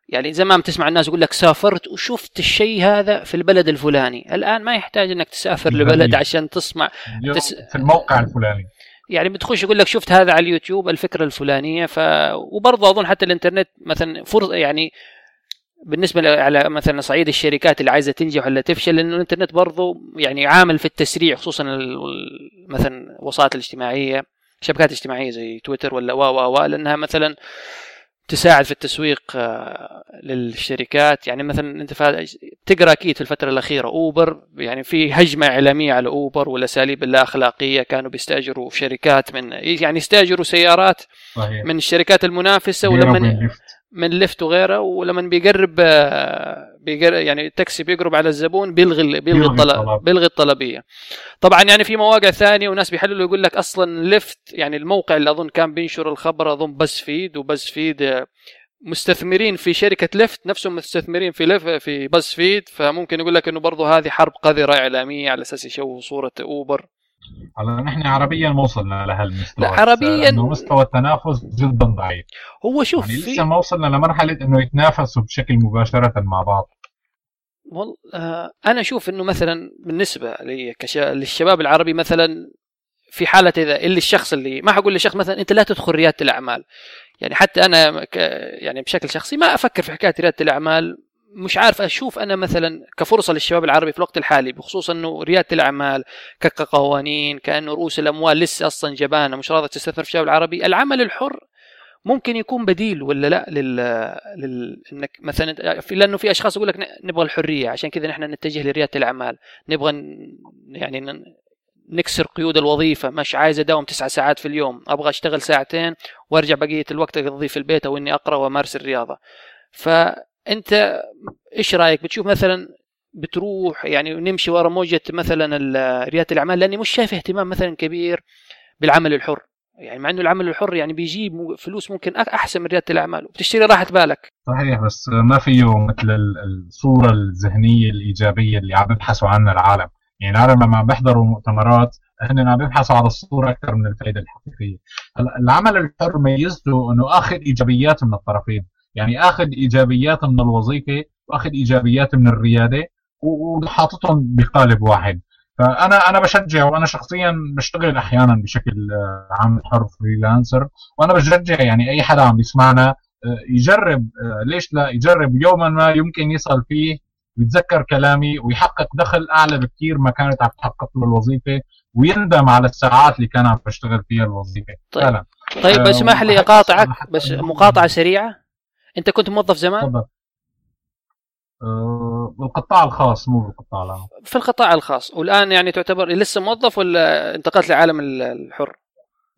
يعني زمان تسمع الناس يقول لك سافرت وشفت الشيء هذا في البلد الفلاني. الآن ما يحتاج إنك تسافر لبلد عشان تسمع تس... في الموقع الفلاني. يعني بتخش يقول لك شفت هذا على اليوتيوب الفكرة الفلانية ف وبرضه أظن حتى الإنترنت مثلا فرصة يعني بالنسبة على مثلا صعيد الشركات اللي عايزة تنجح ولا تفشل لأنه الإنترنت برضه يعني عامل في التسريع خصوصا مثلا الوسائط الاجتماعية شبكات اجتماعية زي تويتر ولا وا وا وا لأنها مثلا تساعد في التسويق آه، للشركات يعني مثلا أنت تقرأ أكيد في الفترة الأخيرة أوبر يعني في هجمة إعلامية على أوبر والأساليب اللا اخلاقيه كانوا بيستأجروا شركات من يعني يستأجروا سيارات صحيح. من الشركات المنافسة ولما من ليفت وغيره ولما بيقرب آه، بيقرب يعني التاكسي بيقرب على الزبون بيلغي بيلغي الطلب. بيلغي الطلبية. طبعا يعني في مواقع ثانية وناس بيحللوا يقول لك أصلا ليفت يعني الموقع اللي أظن كان بينشر الخبر أظن بس فيد وبس فيد مستثمرين في شركة ليفت نفسهم مستثمرين في ليف في بس فيد فممكن يقول لك إنه برضه هذه حرب قذرة إعلامية على أساس يشوهوا صورة اوبر هلا نحن عربيا ما وصلنا لهالمستوى لا عربيا انه مستوى التنافس جدا ضعيف. هو شوف يعني لسه ما وصلنا لمرحلة إنه يتنافسوا بشكل مباشرة مع بعض. والله آه أنا أشوف إنه مثلا بالنسبة لي كش... للشباب العربي مثلا في حالة إذا اللي الشخص اللي ما حقول لشخص مثلا أنت لا تدخل ريادة الأعمال. يعني حتى أنا ك... يعني بشكل شخصي ما أفكر في حكاية ريادة الأعمال مش عارف أشوف أنا مثلا كفرصة للشباب العربي في الوقت الحالي بخصوص إنه ريادة الأعمال كقوانين كأنه رؤوس الأموال لسه أصلا جبانة مش راضية تستثمر في الشباب العربي العمل الحر ممكن يكون بديل ولا لا لل, لل... إنك مثلا في لأنه في أشخاص يقول لك نبغى الحرية عشان كذا نحن نتجه لريادة الأعمال نبغى يعني نكسر قيود الوظيفة مش عايز أداوم تسعة ساعات في اليوم أبغى أشتغل ساعتين وأرجع بقية الوقت أقضيه في البيت أو إني أقرأ وأمارس الرياضة. ف أنت إيش رأيك؟ بتشوف مثلا بتروح يعني نمشي ورا موجة مثلا ريادة الأعمال لأني مش شايف اهتمام مثلا كبير بالعمل الحر. يعني مع إنه العمل الحر يعني بيجيب فلوس ممكن أحسن من ريادة الأعمال. وبتشتري راحة بالك. صحيح بس ما فيه مثل الصورة الذهنية الإيجابية اللي عم بيبحثوا عنها العالم. يعني العالم لما بيحضروا مؤتمرات هن عم بيبحثوا على الصورة أكثر من الفائدة الحقيقية. العمل الحر ميزته إنه اخذ إيجابيات من الطرفين. يعني آخذ إيجابيات من الوظيفة وآخذ إيجابيات من الريادة وحاططهم بقالب واحد. فانا أنا بشجع وأنا شخصيا بشتغل أحيانا بشكل آه، عام حر فريلانسر وأنا بشجع يعني أي حدا عم بيسمعنا آه، يجرب آه، ليش لا؟ يجرب. يوما ما يمكن يصل فيه ويتذكر كلامي ويحقق دخل أعلى بكثير ما كانت عم تحقق له الوظيفة ويندم على الساعات اللي كان عم بشتغل فيها الوظيفة. طيب. فعلا. طيب اسمح لي أقاطعك بس مقاطعة سريعة. أنت كنت موظف زمان؟ تفضل. بالقطاع الخاص مو بالقطاع العام. في القطاع الخاص. والآن يعني تعتبر لسه موظف ولا انتقلت لعالم الحر؟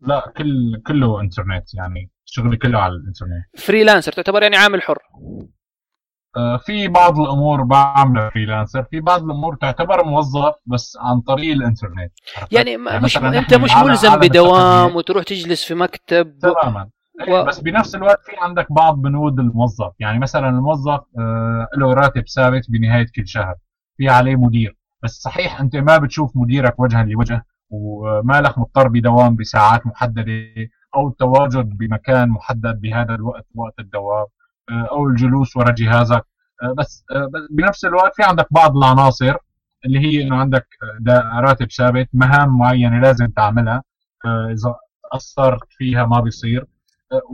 لا كل كله إنترنت يعني شغلي كله على الإنترنت. freelancer تعتبر يعني عامل حر. آه، في بعض الأمور بعملها freelancer في بعض الأمور تعتبر موظف بس عن طريق الإنترنت. يعني, يعني مش أنت مش ملزم بدوام وتروح تجلس في مكتب تماما. و... بس بنفس الوقت في عندك بعض بنود الموظف. يعني مثلا الموظف آه له راتب ثابت بنهاية كل شهر في عليه مدير. بس صحيح أنت ما بتشوف مديرك وجها لوجه وما لك مضطر بدوام بساعات محددة أو التواجد بمكان محدد بهذا الوقت وقت الدوام آه أو الجلوس وراء جهازك. آه بس بنفس الوقت في عندك بعض العناصر اللي هي إنه عندك راتب ثابت مهام معينة لازم تعملها إذا قصرت فيها ما بيصير.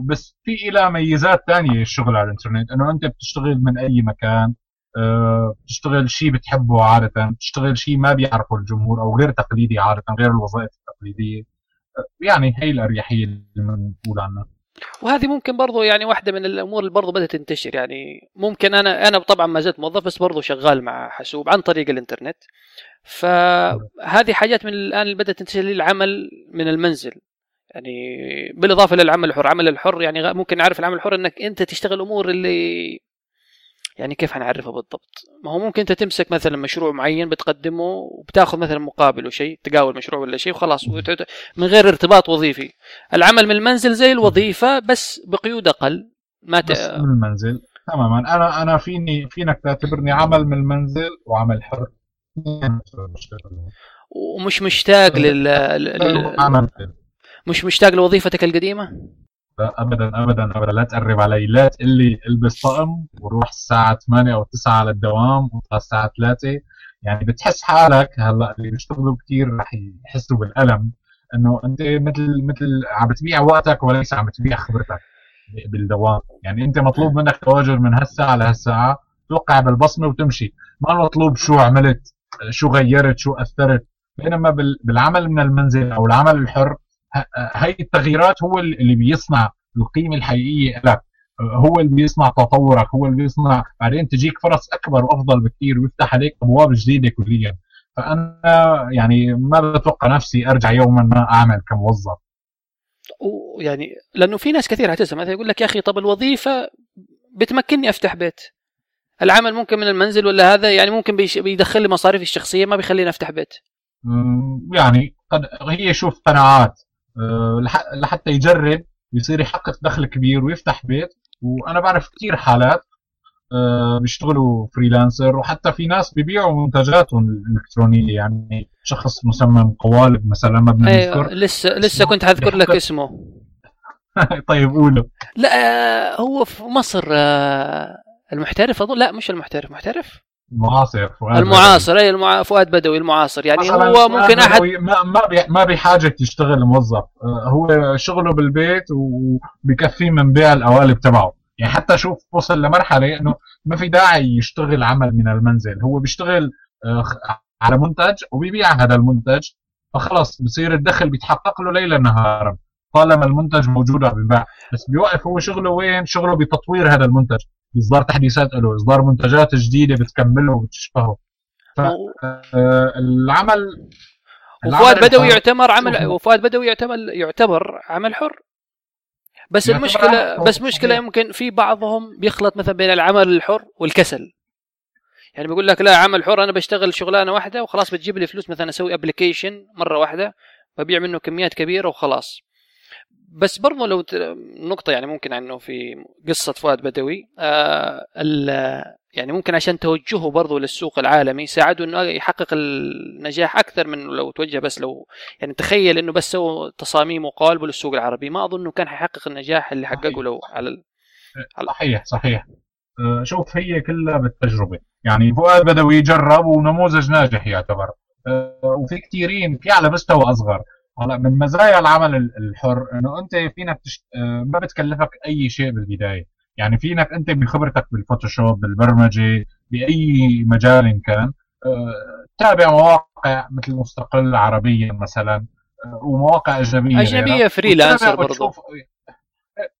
بس في إلى ميزات ثانية الشغل على الإنترنت. إنه أنت بتشتغل من أي مكان آه، بتشتغل شيء بتحبه عادة بتشتغل شيء ما بيعرفه الجمهور أو غير تقليدي عادة غير الوظائف التقليدية. آه، يعني هي الأريحية اللي بنقول عنها. وهذه ممكن برضو يعني واحدة من الأمور اللي برضو بدأت تنتشر. يعني ممكن أنا أنا طبعا ما زلت موظف بس برضو شغال مع حاسوب عن طريق الإنترنت. فهذه حاجات من الآن اللي بدأت تنتشر للعمل من المنزل. يعني بالإضافة للعمل الحر. العمل الحر يعني ممكن نعرف العمل الحر إنك أنت تشتغل أمور اللي يعني كيف حنعرفها بالضبط. ما هو ممكن أنت تمسك مثلا مشروع معين بتقدمه وبتاخذ مثلا مقابله شيء تقاول مشروع ولا شيء وخلاص من غير ارتباط وظيفي. العمل من المنزل زي الوظيفة بس بقيود أقل. ما ت... بس من المنزل. تماما. أنا أنا فيني فينك تعتبرني عمل من المنزل وعمل حر. ومش مشتاق لل, لل... مش مشتاق لوظيفتك القديمة؟ لا ابدا ابدا ابدا. لا تقرب علي لا تقول لي البس طقم وروح الساعة 8 أو 9 على الدوام واطلع الساعة 3 يعني بتحس حالك هلأ اللي بيشتغلوا كثير رح يحسوا بالألم إنه أنت مثل مثل عم بتبيع وقتك وليس عم بتبيع خبرتك بالدوام. يعني أنت مطلوب منك تواجد من هالساعة لهالساعة توقع بالبصمة وتمشي. ما المطلوب شو عملت شو غيرت شو أثرت. بينما بالعمل من المنزل أو العمل الحر هاي التغييرات هو اللي بيصنع القيمة الحقيقية لك هو اللي بيصنع تطورك هو اللي بيصنع بعدين تجيك فرص أكبر وأفضل بكثير ويفتح عليك أبواب جديدة كليا. فأنا يعني ما بتوقع نفسي أرجع يوما ما أعمل كموظف. يعني لأنه في ناس كثير هتسمع مثلا يقول لك يا أخي طب الوظيفة بتمكنني أفتح بيت. العمل ممكن من المنزل ولا هذا يعني ممكن بيدخل لي مصاريفي الشخصية ما بيخليني أفتح بيت. يعني هي شوف قناعات. لحتى يجرب يصير يحقق دخل كبير ويفتح بيت. وأنا بعرف كثير حالات آه، بيشتغلوا فريلانسر وحتى في ناس بيبيعوا منتجاتهم الإلكترونية. يعني شخص مصمم قوالب مثلا ما بدنا أيوة نذكر. لسه لسه كنت حذكر لك اسمه. طيب قوله. لا آه، هو في مصر المحترف أظن؟ لا مش المحترف. محترف؟ المعاصر فؤاد المعاصر أي المع... فؤاد بدوي المعاصر. يعني هو ممكن أحد ما ما ما بحاجه يشتغل موظف. آه، هو شغله بالبيت وبكفيه من بيع القوالب تبعه. يعني حتى شوف وصل لمرحلة إنه ما في داعي يشتغل عمل من المنزل. هو بيشتغل آه، على منتج وبيبيع هذا المنتج فخلص بصير الدخل بيتحقق له ليلا نهارا طالما المنتج موجود عم بينباع بس بيوقف هو شغله وين؟ شغله بتطوير هذا المنتج. باصدار تحديثات له إصدار منتجات جديدة بتكمله وبتشبهه فالعمل وفؤاد بدوي يعتبر عمل وفؤاد بدوي يعتبر يعتبر عمل حر. بس المشكلة بس مشكلة يمكن في بعضهم بيخلط مثلا بين العمل الحر والكسل. يعني بيقول لك لا عمل حر أنا بشتغل شغلانة واحدة وخلاص بتجيب لي فلوس مثلا أسوي ابلكيشن مرة واحدة ببيع منه كميات كبيرة وخلاص. بس برضو لو نقطة يعني ممكن عنه في قصة فؤاد بدوي آه يعني ممكن عشان توجهه برضو للسوق العالمي ساعده إنه يحقق النجاح أكثر من لو توجه بس لو يعني تخيل إنه بس سوى تصاميم وقالبه للسوق العربي. ما اظنه كان حيحقق النجاح اللي حققه لو على ال... صحيح صحيح. آه، شوف هي كلها بالتجربة. يعني فؤاد بدوي جرب ونموذج ناجح يعتبر. آه، وفي كثيرين في على مستوى أصغر. هلا من مزايا العمل الحر إنه أنت فينك تشت... آه، ما بتكلفك أي شيء بالبداية. يعني فينك أنت بخبرتك بالفوتوشوب بالبرمجة بأي مجال كان آه، تابع مواقع مثل مستقل عربيا مثلا ومواقع أجنبية أجنبية فريلانسر برضه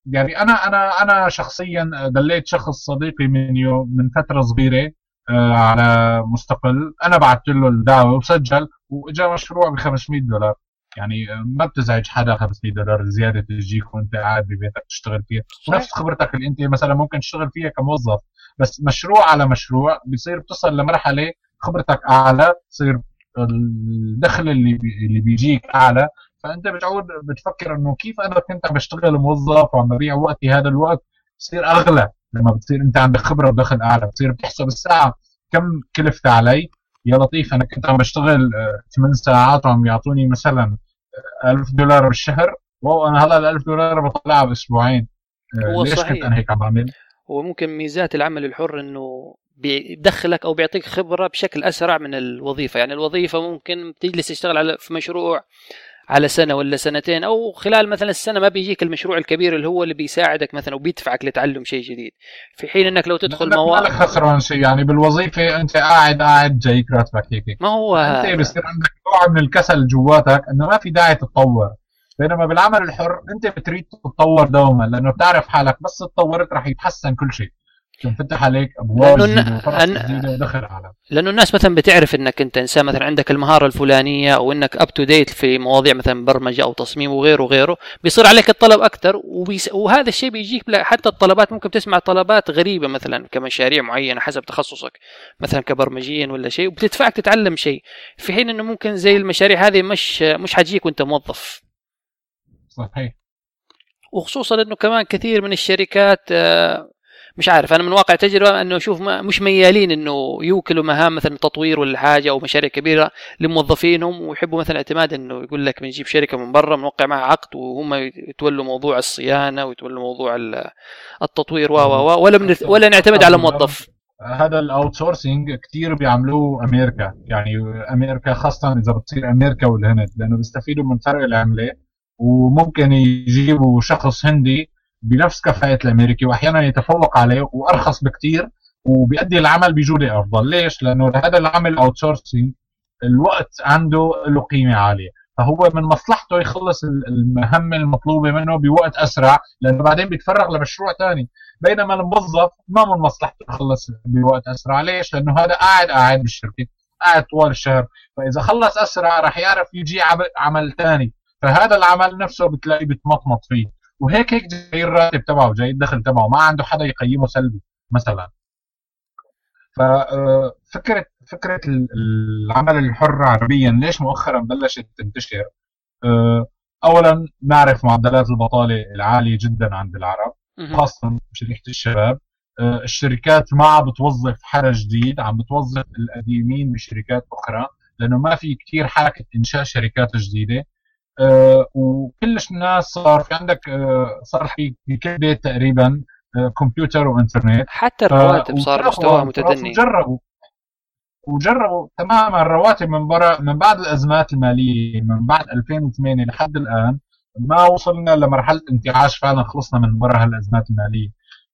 يعني أنا أنا أنا شخصيا دليت شخص صديقي من يوم من فترة صغيرة آه، على مستقل. أنا بعثت له الدعوة وسجل وإجا مشروع ب 500 دولار. يعني ما بتزعج حدا 500 دولار زيادة تجيك وأنت قاعد ببيتك تشتغل فيها. ونفس خبرتك اللي أنت مثلا ممكن تشتغل فيها كموظف بس مشروع على مشروع بصير بتصل لمرحلة خبرتك أعلى بصير الدخل اللي بي اللي بيجيك أعلى. فأنت بتعود بتفكر إنه كيف أنا كنت عم بشتغل موظف وعم ببيع وقتي هذا الوقت بصير أغلى لما بتصير أنت عندك خبرة ودخل أعلى. بتصير بتحسب الساعة كم كلفت علي. يا لطيف أنا كنت عم بشتغل 8 آه، ساعات وعم يعطوني مثلا 1000 آه، دولار بالشهر واو أنا هلا ال 1000 دولار بطلعها بأسبوعين آه، هو ليش صحيح. كنت أنا هيك عم بعمل؟ وممكن ميزات العمل الحر إنه بيدخلك أو بيعطيك خبرة بشكل أسرع من الوظيفة يعني الوظيفة ممكن تجلس تشتغل على في مشروع على سنة ولا سنتين أو خلال مثلا السنة ما بيجيك المشروع الكبير اللي هو اللي بيساعدك مثلا وبيدفعك لتعلم شيء جديد. في حين إنك لو تدخل مواقع ما خسران شيء يعني بالوظيفة أنت قاعد قاعد جايك راتبك هيك. ما هو أنت بصير عندك نوع من الكسل جواتك إنه ما في داعي تتطور. بينما بالعمل الحر أنت بتريد تتطور دوما لأنه بتعرف حالك بس تطورت رح يتحسن كل شيء. تنفتح عليك أبواب جديده جديده ودخل أعلى. لأنه الناس مثلا بتعرف إنك أنت إنسان مثلا عندك المهارة الفلانية أو إنك up to date في مواضيع مثلا برمجة أو تصميم وغيره وغيره بيصير عليك الطلب أكثر وبيس... وهذا الشيء بيجيك حتى الطلبات ممكن تسمع طلبات غريبة مثلا كمشاريع معينة حسب تخصصك مثلا كبرمجيا ولا شيء وبتدفعك تتعلم شيء في حين إنه ممكن زي المشاريع هذه مش مش حتجيك وأنت موظف. صحيح. وخصوصا إنه كمان كثير من الشركات آه، مش عارف. أنا من واقع تجربة أنه أشوف مش ميالين إنه يوكلوا مهام مثلا تطوير ولا حاجة أو مشاريع كبيرة لموظفينهم ويحبوا مثلا اعتماد إنه يقول لك بنجيب شركة من برا بنوقع معها عقد وهم يتولوا موضوع الصيانة ويتولوا موضوع التطوير و و ولا ولا نعتمد على موظف. هذا ال outsourcing كثير بيعملوه أمريكا. يعني أمريكا خاصة إذا بتصير أمريكا والهند لأنه بيستفيدوا من فرق العملة وممكن يجيبوا شخص هندي بنفس كفاءة الأمريكي وأحيانا يتفوق عليه وأرخص بكثير وبيؤدي العمل بجودة أفضل. ليش؟ لأنه هذا العمل أوت سورسينج الوقت عنده له قيمة عالية. فهو من مصلحته يخلص المهمة المطلوبة منه بوقت أسرع لأنه بعدين بيتفرغ لمشروع ثاني بينما الموظف ما من مصلحته يخلص بوقت أسرع. ليش؟ لأنه هذا قاعد قاعد بالشركة قاعد طوال الشهر. فإذا خلص أسرع راح يعرف يجي عمل ثاني فهذا العمل نفسه بتلاقيه بتمطمط فيه. وهيك هيك جاي الراتب تبعه جاي الدخل تبعه ما عنده حدا يقيمه سلبي مثلا. ففكره آه، فكرة العمل الحر عربيا ليش مؤخرا بلشت تنتشر؟ آه، اولا نعرف معدلات البطالة العالية جدا عند العرب خاصه شريحة الشباب. آه، الشركات ما عم بتوظف حدا جديد عم بتوظف القديمين بشركات أخرى لأنه ما في كثير حركة إنشاء شركات جديدة. آه، وكلش الناس صار في عندك آه، صار في في كل بيت تقريبا آه، كمبيوتر وإنترنت. حتى الرواتب صار مستواها متدني. وجربوا وجربوا تماما الرواتب من برا من بعد الأزمات المالية من بعد 2008 لحد الآن ما وصلنا لمرحلة انتعاش فعلا خلصنا من برا هالأزمات المالية.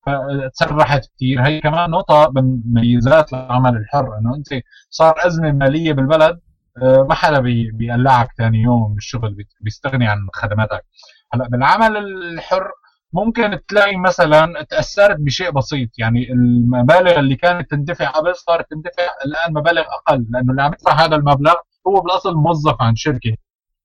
فتسرحت كثير هي كمان نقطة من ميزات العمل الحر إنه أنت صار أزمة مالية بالبلد آه، ما حدا بيقلعك ثاني يوم من الشغل بيستغني عن خدماتك. هلأ بالعمل الحر ممكن تلاقي مثلا تأثرت بشيء بسيط. يعني المبالغ اللي كانت تندفع قبل صارت تندفع الآن مبالغ أقل لأنه اللي عم يدفع هذا المبلغ هو بالأصل موظف عن شركة.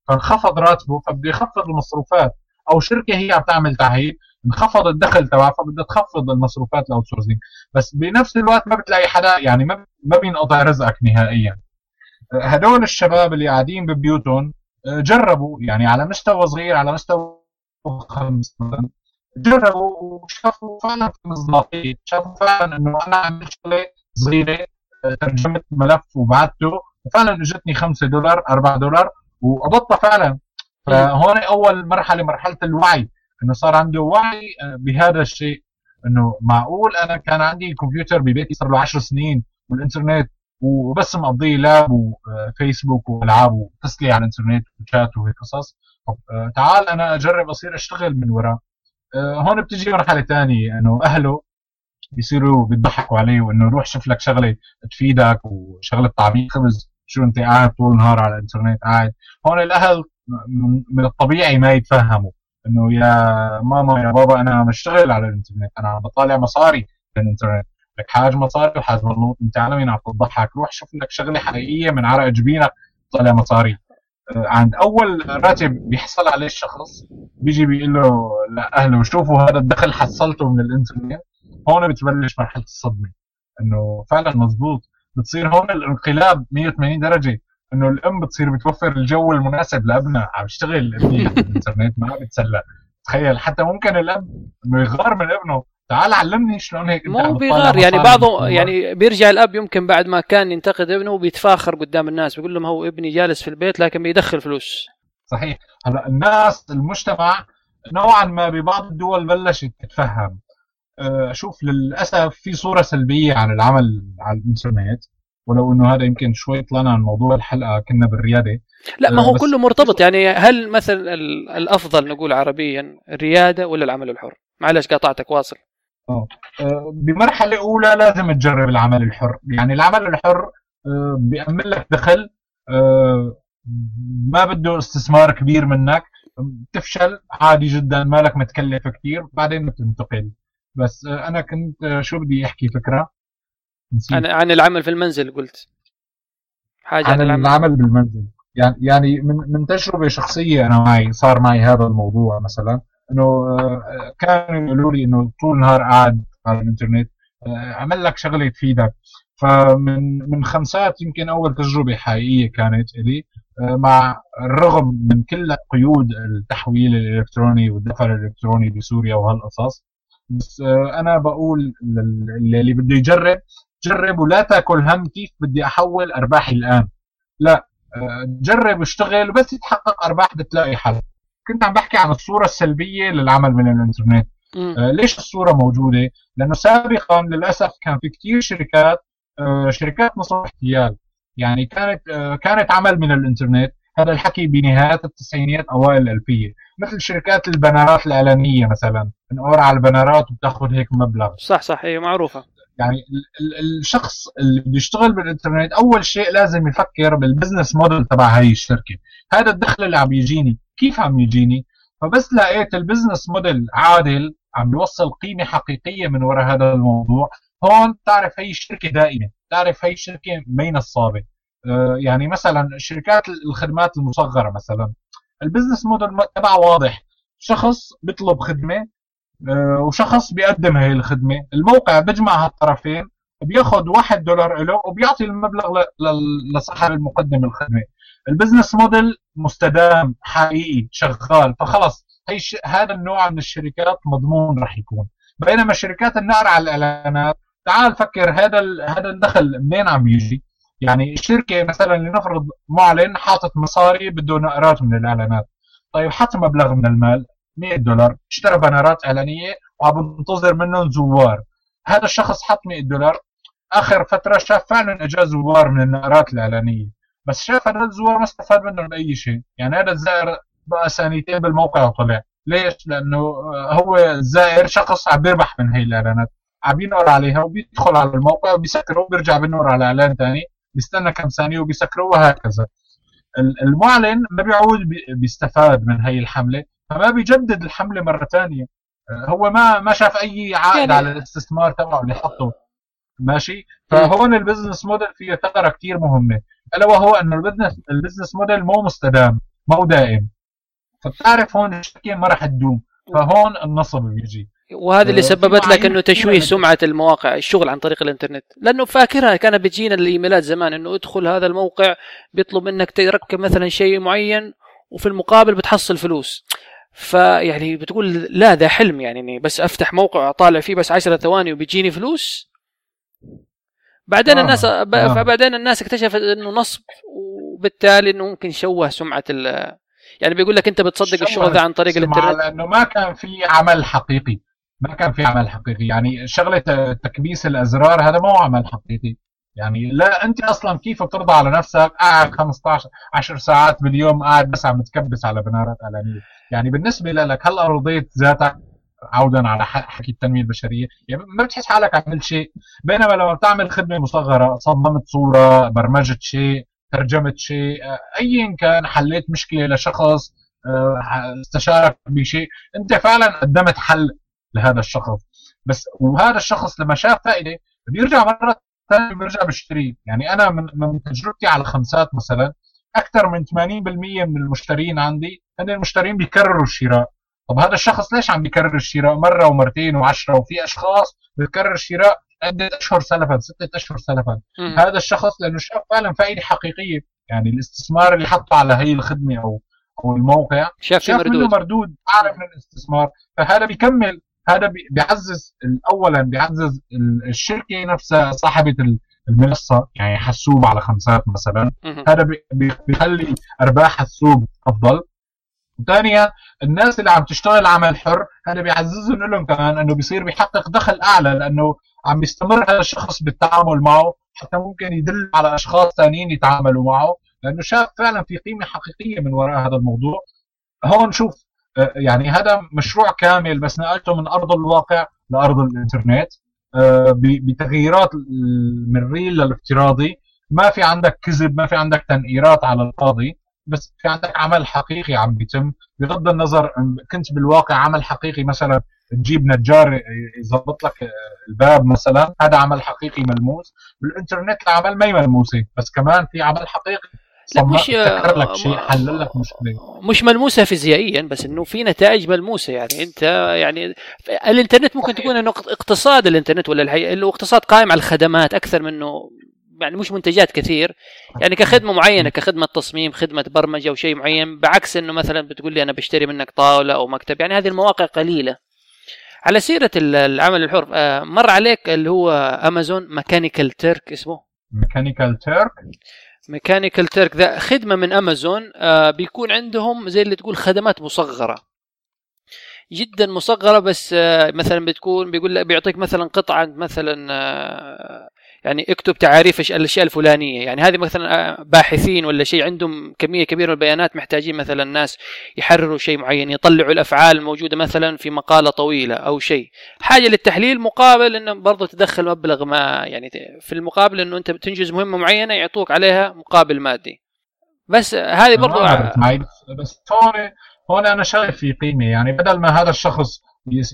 فانخفض راتبه فبده يخفض المصروفات. أو شركة هي عم تعمل تعهيد انخفض الدخل تبعها فبدها تخفض المصروفات ال outsourcing بس بنفس الوقت ما بتلاقي حدا يعني ما بينقطع رزقك نهائيا. هدول الشباب اللي قاعدين ببيوتهم آه، جربوا يعني على مستوى صغير على مستوى خمس جربوا وشافوا فعلا في مصداقيه شافوا فعلا إنه أنا عملت شغلة صغيرة آه، ترجمت ملف وبعته وفعلا إجتني 5 دولار 4 دولار وقبضتها فعلا. فهون أول مرحلة مرحلة الوعي إنه صار عنده وعي آه، بهذا الشيء إنه معقول أنا كان عندي كمبيوتر ببيتي صار له 10 سنين والإنترنت وبس مقضيه لاب وفيسبوك وألعاب وتسلية على الإنترنت وشات وهيك قصص. آه، تعال أنا أجرب أصير أشتغل من وراه هون بتجي مرحلة ثانية إنه أهله بيصيروا بيضحكوا عليه وإنه روح شوف لك شغلة تفيدك وشغلة طعميه خبز شو أنت قاعد طول النهار على الإنترنت قاعد. هون الأهل من الطبيعي ما يتفهموا إنه يا ماما يا بابا أنا عم على الإنترنت أنا عم بطالع مصاري في الانترنت لك حاج مصاري وحاج بلوط انت على مين عم تضحك روح شوف لك شغلة حقيقية من عرق جبينك طالع مصاري. آه، عند أول راتب بيحصل عليه الشخص بيجي بيقول له لأهله شوفوا هذا الدخل حصلته من الانترنت. هون بتبلش مرحلة الصدمة. إنه فعلا مزبوط بتصير هون الانقلاب 180 درجة. إنه الأم بتصير بتوفر الجو المناسب لأبنها. عم يشتغل الانترنت ما بتسلى تخيل حتى ممكن الاب إنه يغار من ابنه. تعال علمني شلون هيك مو بيغار يعني بعضه يعني بيرجع الأب يمكن بعد ما كان ينتقد ابنه وبيتفاخر قدام الناس بيقول لهم هو ابني جالس في البيت لكن بيدخل فلوس. صحيح. هلا الناس المجتمع نوعا ما ببعض الدول بلشت تتفهم. آه، شوف للأسف في صورة سلبية عن العمل على الإنترنت ولو إنه هذا يمكن شوي طلعنا عن موضوع الحلقة كنا بالريادة. لا ما هو آه، كله مرتبط. يعني هل مثلا الأفضل نقول عربيا الريادة ولا العمل الحر؟ معلش قاطعتك واصل. آه. بمرحلة أولى لازم تجرب العمل الحر. يعني العمل الحر آه، بيأمن لك دخل ما بده استثمار كبير منك. تفشل عادي جدا مالك متكلف كثير بعدين بتنتقل. بس أنا كنت شو بدي أحكي فكرة؟ عن عن العمل في المنزل قلت. حاجة عن, عن العمل. العمل بالمنزل. يعني يعني من من تجربة شخصية أنا معي صار معي هذا الموضوع مثلا. إنه آه، كانوا يقولوا لي إنه طول النهار قاعد على الإنترنت آه، عمل لك شغلة تفيدك. فمن من خمسات يمكن أول تجربة حقيقية كانت لي آه، مع الرغم من كل قيود التحويل الإلكتروني والدفع الإلكتروني بسوريا وهالقصص بس أنا بقول اللي بده يجرب جرب ولا تاكل هم كيف بدي أحول أرباحي الآن. لا جرب اشتغل وبس يتحقق أرباح بتلاقي حل. كنت عم بحكي عن الصورة السلبية للعمل من الإنترنت. آه ليش الصورة موجودة؟ لأنه سابقا للأسف كان في كثير شركات آه شركات نصب احتيال. يعني كانت آه كانت عمل من الإنترنت. هذا الحكي بنهايات التسعينيات أوائل الألفية. مثل شركات ال banner ات الإعلانية مثلا. نقور على ال banner ات وبتأخذ هيك مبلغ. صح صح. هي معروفة. يعني الشخص اللي بيشتغل بالإنترنت أول شيء لازم يفكر بال business model تبع هاي الشركة. هذا الدخل اللي عم يجيني. كيف عم يجيني؟ فبس لقيت ال business model عادل عم بيوصل قيمة حقيقية من وراء هذا الموضوع. هون تعرف هي الشركة دائمة تعرف هي الشركة مي نصابة آه يعني مثلا شركات الخدمات المصغرة مثلا. ال business model تبعها واضح. شخص بيطلب خدمة آه، وشخص بيقدم هي الخدمة. الموقع بيجمع هالطرفين بياخذ واحد دولار له وبيعطي المبلغ لصاحب المقدم الخدمة. ال business model مستدام حقيقي شغال. فخلص هي ش... هذا النوع من الشركات مضمون راح يكون. بينما شركات النقر على الإعلانات تعال فكر هذا ال... هذا الدخل منين عم يجي؟ يعني الشركة مثلا لنفرض معلن حاطط مصاري بده نقرات من الإعلانات. طيب حط مبلغ من المال 100 دولار اشترى بنرات إعلانية وعم بنتظر منهم زوار. هذا الشخص حط 100 دولار آخر فترة شاف فعلا اجى زوار من النقرات الإعلانية. بس شاف هذا الزوار ما استفاد منهم باي شيء. يعني هذا الزائر بقى ثانيتين بالموقع وطلع. ليش؟ لأنه هو الزائر شخص عم بيربح من هي الإعلانات. عم ينقر عليها وبيدخل على الموقع وبيسكره وبيرجع بينقر على إعلان ثاني بيستنى كم ثانية وبيسكره وهكذا. المعلن ما بيعود بيستفاد من هي الحملة فما بيجدد الحملة مرة ثانية هو ما ما شاف أي عائد يعني على الاستثمار تبعه اللي حطه. ماشي؟ فهون البزنس موديل فيه ثغره كثير مهمة. ألا وهو انه ال business ال business model مو مستدام مو دائم. فبتعرف هون الشركة ما راح تدوم. فهون النصب بيجي. وهذا اللي سببت لك إنه تشويه سمعة المواقع الشغل عن طريق الإنترنت. لأنه فاكرها كانت بتجينا الإيميلات زمان إنه ادخل هذا الموقع بيطلب منك تركب مثلا شيء معين وفي المقابل بتحصل فلوس. فيعني بتقول لا ده حلم يعني إني بس أفتح موقع أطالع فيه بس 10 ثواني وبيجيني فلوس. بعدين آه. الناس آه. فبعدين الناس اكتشفت إنه نصب وبالتالي إنه ممكن يشوه سمعة ال يعني بيقول لك أنت بتصدق الشغل ده عن طريق الإنترنت. لأنه ما كان في عمل حقيقي. ما كان في عمل حقيقي. يعني شغلة تكبيس الأزرار هذا مو عمل حقيقي. يعني لا أنت أصلا كيف بترضى على نفسك؟ قاعد 15 10 ساعات باليوم قاعد بس عم تكبس على بنارات اعلانيه يعني بالنسبة لك هلا رضيت ذاتك عودا على حكي التنمية البشرية. يعني ما بتحس حالك عملت شيء؟ بينما لما بتعمل خدمة مصغرة صممت صورة برمجت شيء ترجمت شيء ايا كان حليت مشكلة لشخص استشارك بشيء أنت فعلا قدمت حل لهذا الشخص. بس وهذا الشخص لما شاف فائدة بيرجع مرة ثانية بيرجع بيشتري. يعني أنا من من تجربتي على خمسات مثلا أكثر من 80% من المشترين عندي هن المشترين بيكرروا الشراء. طب هذا الشخص ليش عم بيكرر الشراء مرة ومرتين وعشرة وفي أشخاص بتكرر الشراء عدة أشهر سلفا ستة أشهر سلفا؟ هذا الشخص لأنه شاف فعلا فائدة حقيقية يعني الاستثمار اللي حطه على هي الخدمة أو أو الموقع شاف, شاف مردود. منه مردود اعلى من الاستثمار فهذا بيكمل هذا بيعزز اولا بيعزز الشركة نفسها صاحبة المنصة يعني حسوب على خمسات مثلا هذا بيخلي أرباح السوق أفضل. وثانيا الناس اللي عم تشتغل عمل حر هذا بيعززهم لهم كمان إنه بيصير بيحقق دخل أعلى لأنه عم بيستمر هذا الشخص بالتعامل معه حتى ممكن يدل على أشخاص ثانيين يتعاملوا معه. لأنه شاف فعلا في قيمة حقيقية من وراء هذا الموضوع. هون شوف آه، يعني هذا مشروع كامل بس نقلته من أرض الواقع لأرض الإنترنت آه، بتغييرات من الريل للافتراضي. ما في عندك كذب ما في عندك تنقيرات على القاضي بس في عندك عمل حقيقي عم بيتم. بغض النظر كنت بالواقع عمل حقيقي مثلا تجيب نجار يظبط لك الباب مثلا هذا عمل حقيقي ملموس. بالإنترنت العمل ما ملموسة بس كمان في عمل حقيقي. لا مش لك شيء حل لك مشكلة. مش ملموسة فيزيائيا بس إنه في نتائج ملموسة. يعني انت يعني الإنترنت ممكن تكون إنه اقتصاد الإنترنت ولا الحقيقة اقتصاد قائم على الخدمات أكثر منه يعني مش منتجات كثير. يعني كخدمة معينة كخدمة تصميم خدمة برمجة أو شيء معين بعكس إنه مثلا بتقول لي أنا بشتري منك طاولة أو مكتب. يعني هذه المواقع قليلة. على سيرة العمل الحر آه، مر عليك اللي هو امازون Mechanical Turk اسمه؟ Mechanical Turk Mechanical Turk ذا خدمة من امازون آه، بيكون عندهم زي اللي تقول خدمات مصغرة. جدا مصغرة بس آه، مثلا بتكون بيقول لك بيعطيك مثلا قطعة مثلا يعني اكتب تعاريف الأشياء الفلانية. يعني هذه مثلا آه، باحثين ولا شيء عندهم كمية كبيرة من البيانات محتاجين مثلا ناس يحرروا شيء معين يطلعوا الأفعال الموجودة مثلا في مقالة طويلة أو شيء. حاجة للتحليل مقابل إنه برضه تدخل مبلغ ما يعني في المقابل إنه أنت بتنجز مهمة معينة يعطوك عليها مقابل مادي. بس هذه برضه بس هون هون أنا شايف في قيمة. يعني بدل ما هذا الشخص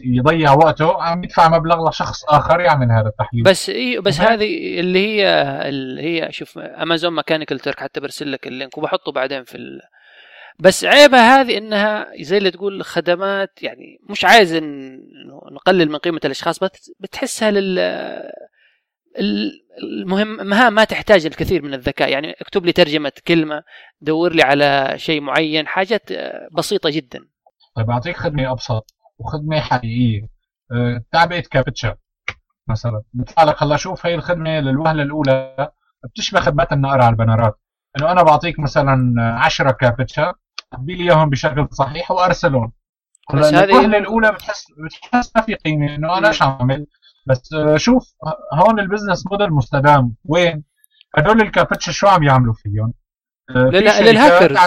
يضيع وقته عم يدفع مبلغ لشخص آخر يعمل هذا التحليل. بس إيه بس هذه اللي هي اللي هي شوف امازون Mechanical Turk حتى برسل لك ال link وبحطه بعدين في ال... بس عيبها هذه إنها زي اللي تقول خدمات يعني مش عايز نقلل من قيمة الأشخاص بس بتحسها لل المهم مهام ما تحتاج الكثير من الذكاء. يعني اكتب لي ترجمة كلمة دور لي على شيء معين حاجات بسيطة جدا. طيب أعطيك خدمة أبسط. وخدمة حقيقية. أه، تعبئة كابتشا مثلا. بيطلع لك هلأ شوف هي الخدمة للوهلة الأولى بتشبه خدمات النقر على البنرات. إنه أنا بعطيك مثلا 10 كابتشا اعبي لي إياهم بشكل صحيح وأرسلهم. بس هذه الوهلة الأولى بتحس بتحس ما في قيمة إنه أنا إيش عامل بس أه، شوف هون ال business model مستدام. وين؟ هدول الكابتشا شو عم يعملوا فيهم؟ أه، للهاكرز.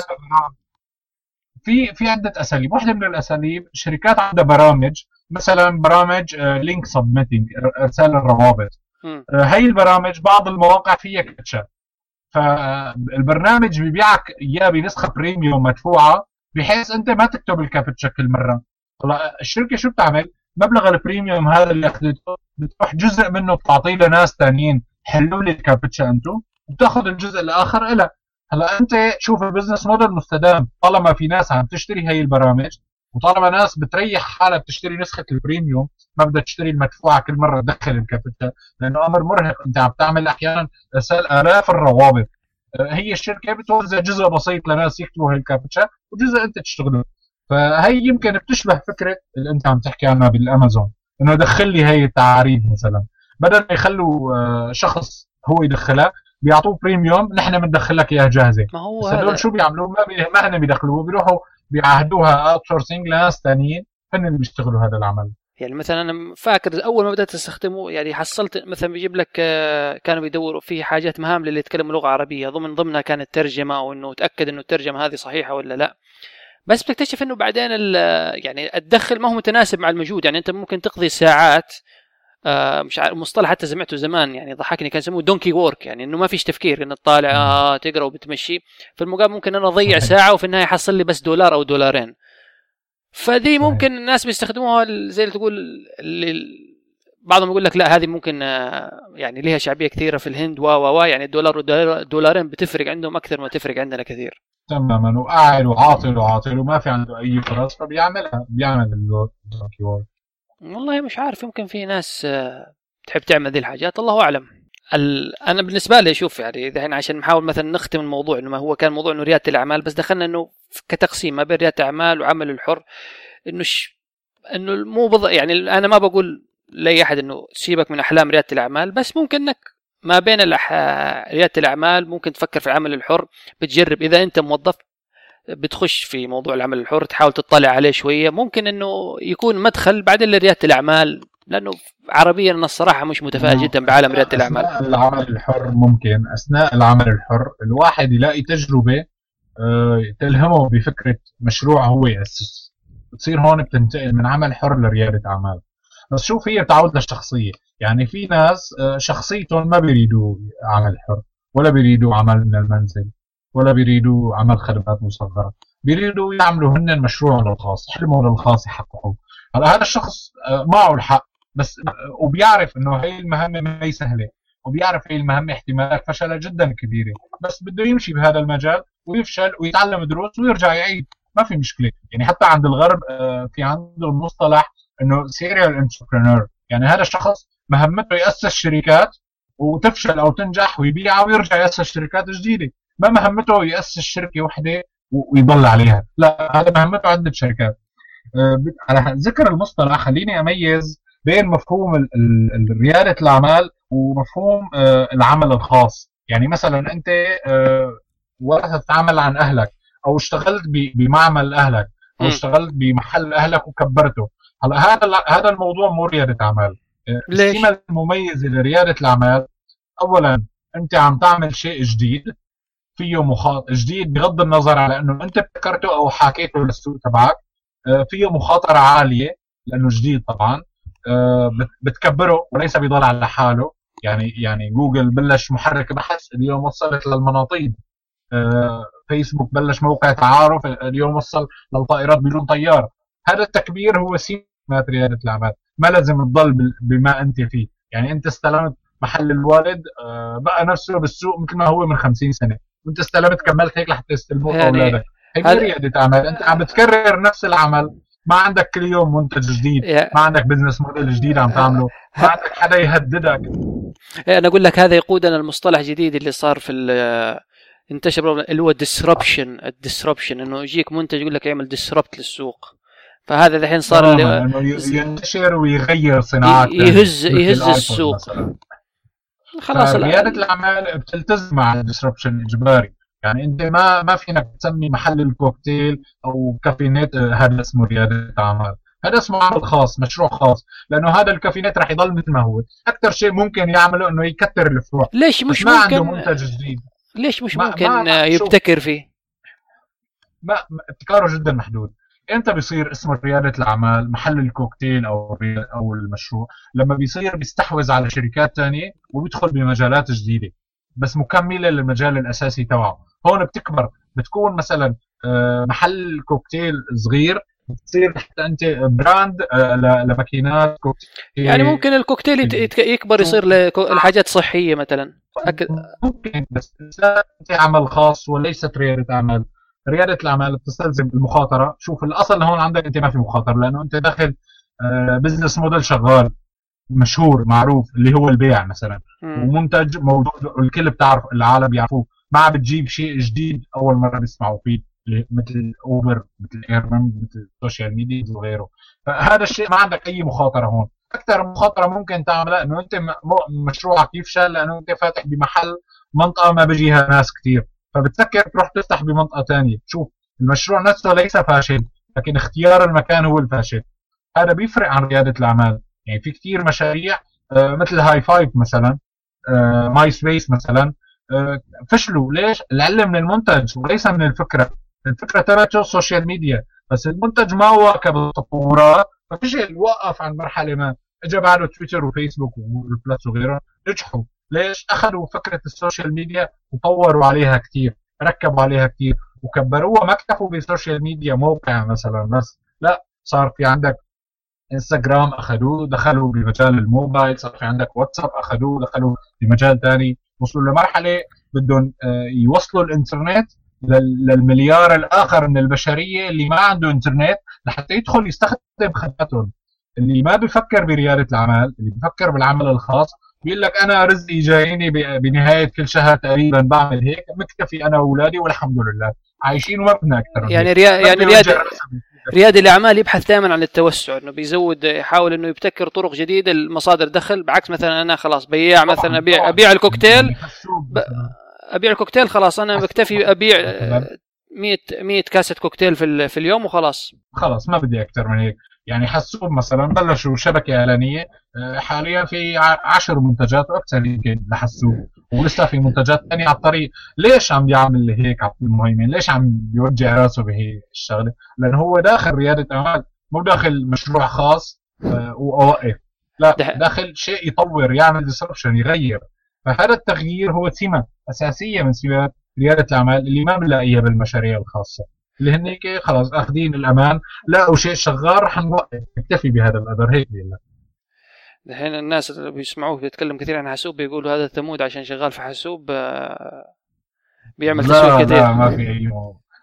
في في عدة أساليب. واحدة من الأساليب شركات عندها برامج مثلا برامج link submitting إرسال الروابط. آه، هي البرامج بعض المواقع فيها كاتشات فالبرنامج بيبيعك إياه بنسخة premium مدفوعة بحيث أنت ما تكتب الكابتشا كل مرة. هلا الشركة شو بتعمل؟ مبلغ ال premium هذا اللي أخذته بتروح جزء منه بتعطيه لناس ثانيين حلوا لي الكابتشا أنتم وبتاخذ الجزء الآخر لها هلا انت شوف ال business model مستدام. طالما في ناس عم تشتري هي البرامج وطالما ناس بتريح حالها بتشتري نسخة ال premium ما بدها تشتري المدفوعة كل مرة تدخل الكابيتال لأنه أمر مرهق. أنت عم تعمل أحيانا آلاف الروابط. آه، هي الشركة بتوزع جزء بسيط لناس يكتبوا هي الكابتشا وجزء أنت تشتغله. فهي يمكن بتشبه فكرة اللي أنت عم تحكي عنها بالأمازون إنه دخل لي هي التعاريف مثلا. بدل ما يخلوا آه، شخص هو يدخلها بيعطوه premium نحن بندخل لك إياها جاهزة. ما هو بس هدول شو بيعملوا؟ ما بي... ما هن بيدخلوه بيروحوا بيعهدوها outsourcing لناس ثانيين هن اللي بيشتغلوا هذا العمل. يعني مثلا أنا فاكر أول ما بدأت أستخدمه يعني حصلت مثلا بيجيب لك آه، كانوا بيدوروا في حاجات مهام للي يتكلموا لغة عربية. ضمن ضمنها كانت ترجمه أو إنه تأكد إنه الترجمة هذه صحيحة ولا لا. بس بتكتشف إنه بعدين يعني الدخل ما هو متناسب مع المجهود. يعني أنت ممكن تقضي ساعات آه مش عارف مصطلح حتى سمعته زمان يعني ضحكني كان يسموه donkey work يعني إنه ما فيش تفكير انك تطالع آه تقرأ وبتمشي. في المقابل ممكن أنا اضيع ساعة وفي النهاية يحصل لي بس دولار أو دولارين. فدي ممكن الناس بيستخدموها زي اللي تقول اللي بعضهم يقول لك لا هذه ممكن آه، يعني لها شعبية كثيرة في الهند و و يعني الدولار والدولارين بتفرق عندهم أكثر ما تفرق عندنا كثير. تماما وقاعد وعاطل وعاطل وما في عنده أي فرص فبيعملها بيعمل ال donkey work والله مش عارف يمكن في ناس آه، تحب تعمل ذي الحاجات الله أعلم. أنا بالنسبة لي أشوف يعني إذا عشان نحاول مثلا نختم الموضوع إنه ما هو كان موضوع إنه ريادة الأعمال بس دخلنا إنه كتقسيم ما بين ريادة الأعمال وعمل الحر إنه ش... إنه مو بض... يعني أنا ما بقول لأي أحد إنه سيبك من أحلام ريادة الأعمال بس ممكن إنك ما بين الأح... ريادة الأعمال ممكن تفكر في العمل الحر بتجرب. إذا أنت موظف بتخش في موضوع العمل الحر تحاول تطلع عليه شوية. ممكن إنه يكون مدخل بعدين لريادة الأعمال لأنه عربيا أنا الصراحة مش متفائل جدا بعالم ريادة الأعمال. اثناء العمل الحر ممكن أثناء العمل الحر الواحد يلاقي تجربة آه، تلهمه بفكرة مشروع هو يأسس. بتصير هون بتنتقل من عمل حر لريادة أعمال. بس شوف هي بتعود للشخصيه يعني في ناس آه، شخصيتهم ما بيريدوا عمل حر ولا بيريدوا عمل من المنزل. ولا بيريدوا عمل خدمات مصغرة. بيريدوا يعملوا هن مشروعهم الخاص حلمهم الخاص يحققوه. هلا هذا الشخص آه، معه الحق بس آه، وبيعرف إنه هي المهمة ما هي سهلة وبيعرف هي المهمة احتمالات فشلها جدا كبيرة. بس بده يمشي بهذا المجال ويفشل ويتعلم دروس ويرجع يعيد. ما في مشكلة. يعني حتى عند الغرب في عنده المصطلح إنه serial entrepreneur يعني هذا الشخص مهمته يأسس شركات وتفشل أو تنجح ويبيعها ويرجع يأسس شركات جديدة. ما مهمته يأسس شركة واحدة ويضل عليها. لا هذا مهمته عدة شركات. آه، على ذكر المصطلح خليني أميز بين مفهوم ريادة الأعمال ومفهوم آه، العمل الخاص. يعني مثلا أنت آه، ورثت عمل عن أهلك أو اشتغلت بمعمل أهلك أو اشتغلت بمحل أهلك وكبرته. هلا هذا هذا الموضوع مو ريادة أعمال؟ السمه المميزة لريادة الأعمال اولا أنت عم تعمل شيء جديد. فيه مخاطر جديد بغض النظر على إنه أنت ابتكرته أو حكيته للسوق تبعك آه، فيه مخاطرة عالية لأنه جديد طبعا آه، بتكبره وليس بيضل على حاله. يعني يعني جوجل بلش محرك بحث اليوم وصلت للمناطيد. آه، فيسبوك بلش موقع تعارف اليوم وصل للطائرات بدون طيار هذا التكبير هو سمة ريادة الأعمال. ما لازم تضل بما أنت فيه. يعني أنت استلمت محل الوالد بقى نفسه بالسوق مثل ما هو من 50 سنة. وانت استلمت كملت هيك لحتى يستلموك يعني اولادك هي رياده عمل انت عم بتكرر نفس العمل. ما عندك كل يوم منتج جديد. ما عندك business model جديد عم تعمله. ما عندك حدا يهددك. أنا أقول لك هذا يقودنا المصطلح الجديد اللي صار في انتشر اللي هو disruption ال disruption إنه يجيك منتج يقول لك اعمل disrupt للسوق. فهذا الحين صار اللي ينتشر ويغير صناعات يهز يهز السوق. خلاص رياده الأعمال بتلتزم مع ال disruption إجباري. يعني أنت ما ما فينك تسمي محل الكوكتيل أو كافيهات آه، هذا اسمه ريادة أعمال. هذا اسمه عمل خاص مشروع خاص. لأنه هذا الكافيهات رح يضل مثل ما هو. أكثر شيء ممكن يعمله إنه يكثر الفروع. ليش مش ما ممكن عنده منتج جديد. ليش مش ما ممكن ما يبتكر فيه؟ ما ابتكاره جدا محدود. إمتى بيصير اسمه ريادة الأعمال؟ محل الكوكتيل أو أو المشروع. لما بيصير بيستحوذ على شركات ثانية وبيدخل بمجالات جديدة بس مكملة للمجال الأساسي تبعه هون بتكبر. بتكون مثلا آه، محل كوكتيل صغير بتصير حتى أنت brand آه، لماكينات كوكتيل. يعني ممكن الكوكتيل يكبر يصير لحاجات صحية مثلا. ممكن بس أنت عمل خاص وليست ريادة أعمال. ريادة الأعمال بتستلزم المخاطرة. شوف الأصل هون عندك أنت ما في مخاطرة لأنه أنت داخل business آه، موديل شغال مشهور معروف اللي هو البيع مثلا. ومنتج موجود الكل بتعرف العالم بيعرفوه. ما بتجيب شيء جديد أول مرة بيسمعوا فيه مثل Uber مثل Airbnb مثل ال social media وغيره فهذا الشيء ما عندك أي مخاطرة هون. أكثر مخاطرة ممكن تعملها إنه أنت مشروعك يفشل لأنه أنت فاتح بمحل منطقة ما بيجيها ناس كثير فبتفكر تروح تفتح بمنطقة ثانية شوف المشروع نفسه ليس فاشل لكن اختيار المكان هو الفاشل. هذا بيفرق عن ريادة الأعمال. يعني في كثير مشاريع آه، مثل هاي فايف مثلا My آه، Space مثلا آه، فشلوا. ليش؟ العلة من المنتج وليس من الفكرة. الفكرة تبعته ال social media بس المنتج ما واكب التطورات ففشل وقف عند مرحلة ما. اجى بعده تويتر وفيسبوك وغيرهم نجحوا. ليش أخذوا فكرة ال social media وطوروا عليها كثير ركبوا عليها كثير وكبروها ما اكتفوا بال social media موقع مثلا بس. لا صار في عندك انستغرام أخذوه دخلوا بمجال الموبايل صار في عندك واتساب أخذوه دخلوا بمجال ثاني وصلوا لمرحلة بدهم آه، يوصلوا الإنترنت للمليار الآخر من البشرية اللي ما عنده إنترنت لحتى يدخل يستخدم خدماتهم اللي ما بفكر بريادة الأعمال اللي بفكر بالعمل الخاص بيقول لك أنا رزقي جايني بنهاية كل شهر تقريبا بعمل هيك مكتفي أنا واولادي والحمد لله. عايشين وما بدنا أكثر يعني ريا يعني رياده ريادي الأعمال يبحث دائما عن التوسع إنه بيزود يحاول إنه يبتكر طرق جديدة لمصادر دخل بعكس مثلا أنا خلاص بياع مثلا ابيع أبيع الكوكتيل. يعني أبيع الكوكتيل خلاص أنا بكتفي أبيع 100 100 كاسة كوكتيل في في اليوم وخلاص. خلاص ما بدي أكثر من هيك. يعني حسوب مثلا بلشوا شبكة إعلانية آه، حاليا في 10 منتجات وأكثر يمكن لحسوب ولسه في منتجات ثانية على الطريق. ليش عم بيعمل هيك عبد المهيمن؟ ليش عم بيوجع راسه بهي الشغلة؟ لأنه هو داخل ريادة أعمال مو داخل مشروع خاص آه، واوقف لا داخل شيء يطور يعمل ديسربشن يغير. فهذا التغيير هو سمه أساسية من سمات ريادة الأعمال اللي ما بنلاقيها بالمشاريع الخاصة. اللي هن خلاص أخذين الأمان. لقوا شيء شغال رح نوقف نكتفي بهذا القدر هيك بيقول الحين الناس اللي بيسمعوه بيتكلم كثير عن حاسوب بيقولوا هذا ثمود عشان شغال في حاسوب آه، بيعمل تسويق كثير. لا ما في أي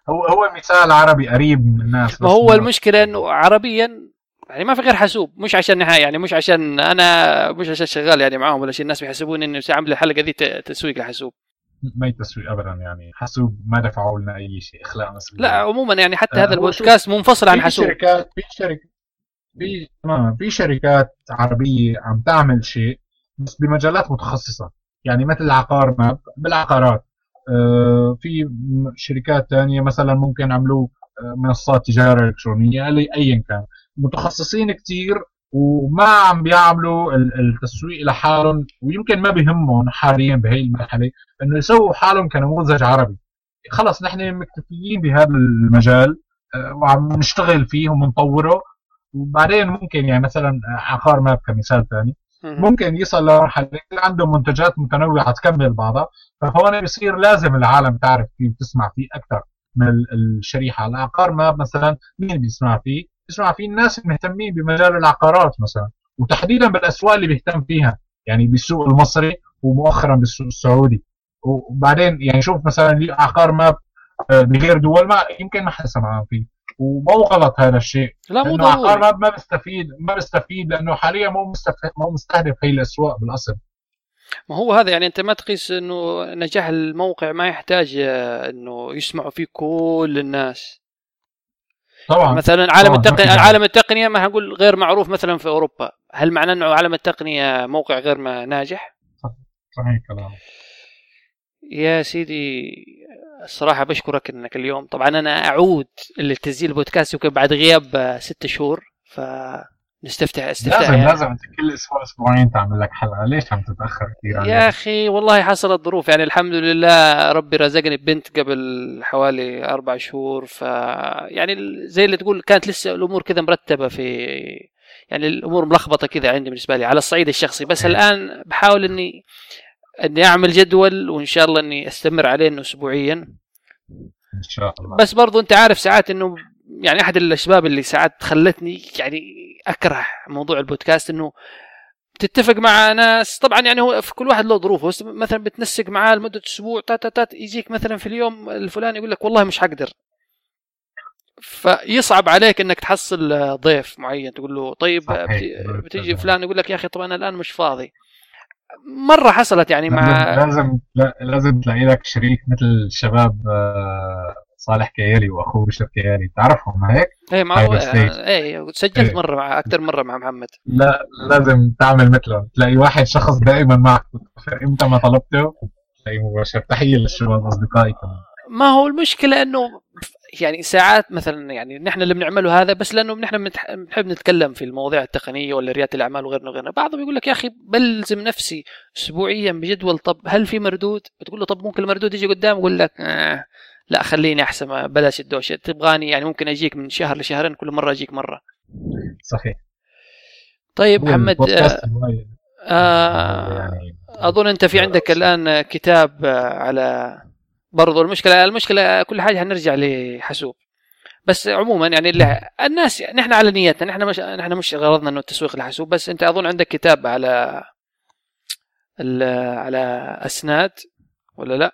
هو هو مثال عربي قريب من الناس. ما هو المشكلة إنه عربيا يعني ما في غير حاسوب. مش عشان نهاية يعني مش عشان أنا مش عشان شغال يعني معاهم ولا شيء. الناس بيحسبون انه عامل الحلقة دي تسويق لحاسوب. ما يتسوي ابدا يعني. حاسوب ما دفعوا لنا أي شيء اخلاق مسؤوليه لا عموما يعني حتى آه هذا البودكاست منفصل عن حاسوب في شركات في شركات في في شركات عربية عم تعمل شيء بس بمجالات متخصصة. يعني مثل العقار ماب بالعقارات. آه في شركات ثانية مثلا ممكن عملوا آه، منصات تجارة إلكترونية ايا كان. متخصصين كثير وما عم بيعملوا التسويق لحالهم ويمكن ما بهمهم حاليا بهي المرحلة إنه يسووا حالهم كنموذج عربي. خلص نحن مكتفيين بهذا المجال آه، وعم نشتغل فيه ومنطوره. وبعدين ممكن يعني مثلا عقار ماب كمثال ثاني ممكن يصل لمرحلة عنده منتجات متنوعة تكمل بعضها فهون بصير لازم العالم تعرف فيه وتسمع فيه أكثر من الشريحة. العقار ماب مثلا مين بيسمع فيه؟ بيسمع فيه الناس المهتمين بمجال العقارات مثلا وتحديدا بالأسواق اللي بيهتم فيها يعني بالسوق المصري ومؤخرا بالسوق السعودي. وبعدين يعني شوف مثلا عقار ماب آه، بغير دول ما يمكن ما حدا سمعان فيه. ومو غلط هذا الشيء. لا مو ضروري عقار ماب ما بيستفيد ما بيستفيد لأنه حاليا مو مستهدف مو مستهدف هي الأسواق بالأصل. ما هو هذا يعني أنت ما تقيس إنه نجاح الموقع ما يحتاج آه، إنه يسمعوا فيه كل الناس. طبعا. مثلا عالم التقنيه عالم التقنية ما هنقول غير معروف مثلا في أوروبا. هل معناه إنه عالم التقنية موقع غير ما ناجح؟ صحيح كلام يا سيدي الصراحة بشكرك إنك اليوم. طبعا أنا أعود لتسجيل البودكاست يمكن بعد غياب ست شهور ف نستفتح استفتاح لازم يعني. لازم انت كل أسبوع أسبوعين تعمل لك حلقة. ليش عم تتأخر كثير يا أخي والله حصلت ظروف. يعني الحمد لله ربي رزقني بنت قبل حوالي أربع شهور. ف يعني زي اللي تقول كانت لسه الأمور كذا مرتبة في يعني الأمور ملخبطة كذا عندي بالنسبة لي على الصعيد الشخصي. بس إيه. الآن بحاول اني إني أعمل جدول وإن شاء الله إني أستمر عليه إنه اسبوعيا. إن شاء الله. بس برضو أنت عارف ساعات انه يعني أحد الأسباب اللي ساعات خلتني يعني أكره موضوع البودكاست إنه تتفق مع ناس. طبعا يعني هو في كل واحد له ظروفه. مثلا بتنسق معاه لمدة أسبوع تات تات يجيك مثلا في اليوم الفلاني يقول لك والله مش حقدر. فيصعب عليك إنك تحصل ضيف معين تقول له طيب بتيجي فلان يقول لك يا أخي طب أنا الآن مش فاضي. مرة حصلت يعني مع لازم لازم تلاقي لك شريك مثل الشباب آه، صالح كيالي وأخوه بشر كيالي. تعرفهم هيك؟ إيه مع إيه سجلت إيه. مرة مع أكثر مرة مع محمد. لا لازم تعمل مثله تلاقي واحد شخص دائما معك. إمتى ما طلبته؟ تلاقي مباشر. تحية للشباب أصدقائي كمان. ما هو المشكلة إنه يعني ساعات مثلا يعني نحن اللي بنعمله هذا بس لأنه نحن بنحب نتكلم في المواضيع التقنية ولا ريادة الأعمال وغيرنا وغيرنا. بعضهم يقول لك يا أخي بلزم نفسي اسبوعيا بجدول طب هل في مردود؟ بتقول له طب ممكن المردود يجي قدام يقول لك آه لا خليني أحسن بلاش الدوشة. تبغاني يعني ممكن أجيك من شهر لشهرين كل مرة أجيك مرة. صحيح. طيب محمد آه. آه يعني أظن أنت في عندك الآن كتاب آه، على برضو المشكلة المشكلة كل حاجة حنرجع لحاسوب. بس عموما يعني اللي الناس نحن على نيتنا نحن مش نحن مش غرضنا إنه التسويق لحاسوب بس أنت أظن عندك كتاب على ال- على أسناد ولا لا؟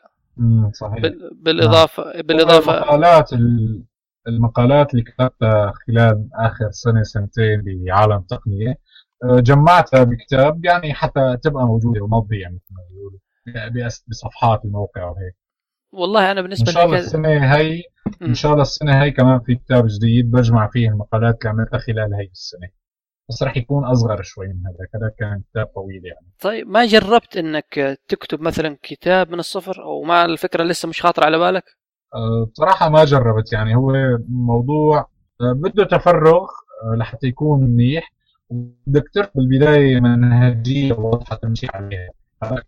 صحيح. بال- بالاضافه بالاضافه المقالات ال- المقالات اللي كتبتها خلال آخر سنة سنتين بعالم التقنيه آه، جمعتها بكتاب يعني حتى تبقى موجودة ومضيه يعني مثل ما بيقولوا بصفحات الموقع وهيك والله أنا إن بالنسبة شاء الله السنة هي. إن شاء الله السنة هي كمان في كتاب جديد بجمع فيه المقالات اللي عملتها خلال هي السنة. بس رح يكون أصغر شوي من هذا هذا كان كتاب طويل يعني. طيب ما جربت إنك تكتب مثلا كتاب من الصفر أو ما الفكرة لسه مش خاطره على بالك؟ أه، بصراحة ما جربت يعني. هو موضوع أه، بده تفرغ أه، لحتى يكون منيح. وبدك ترك بالبداية منهجية واضحة تمشي عليها.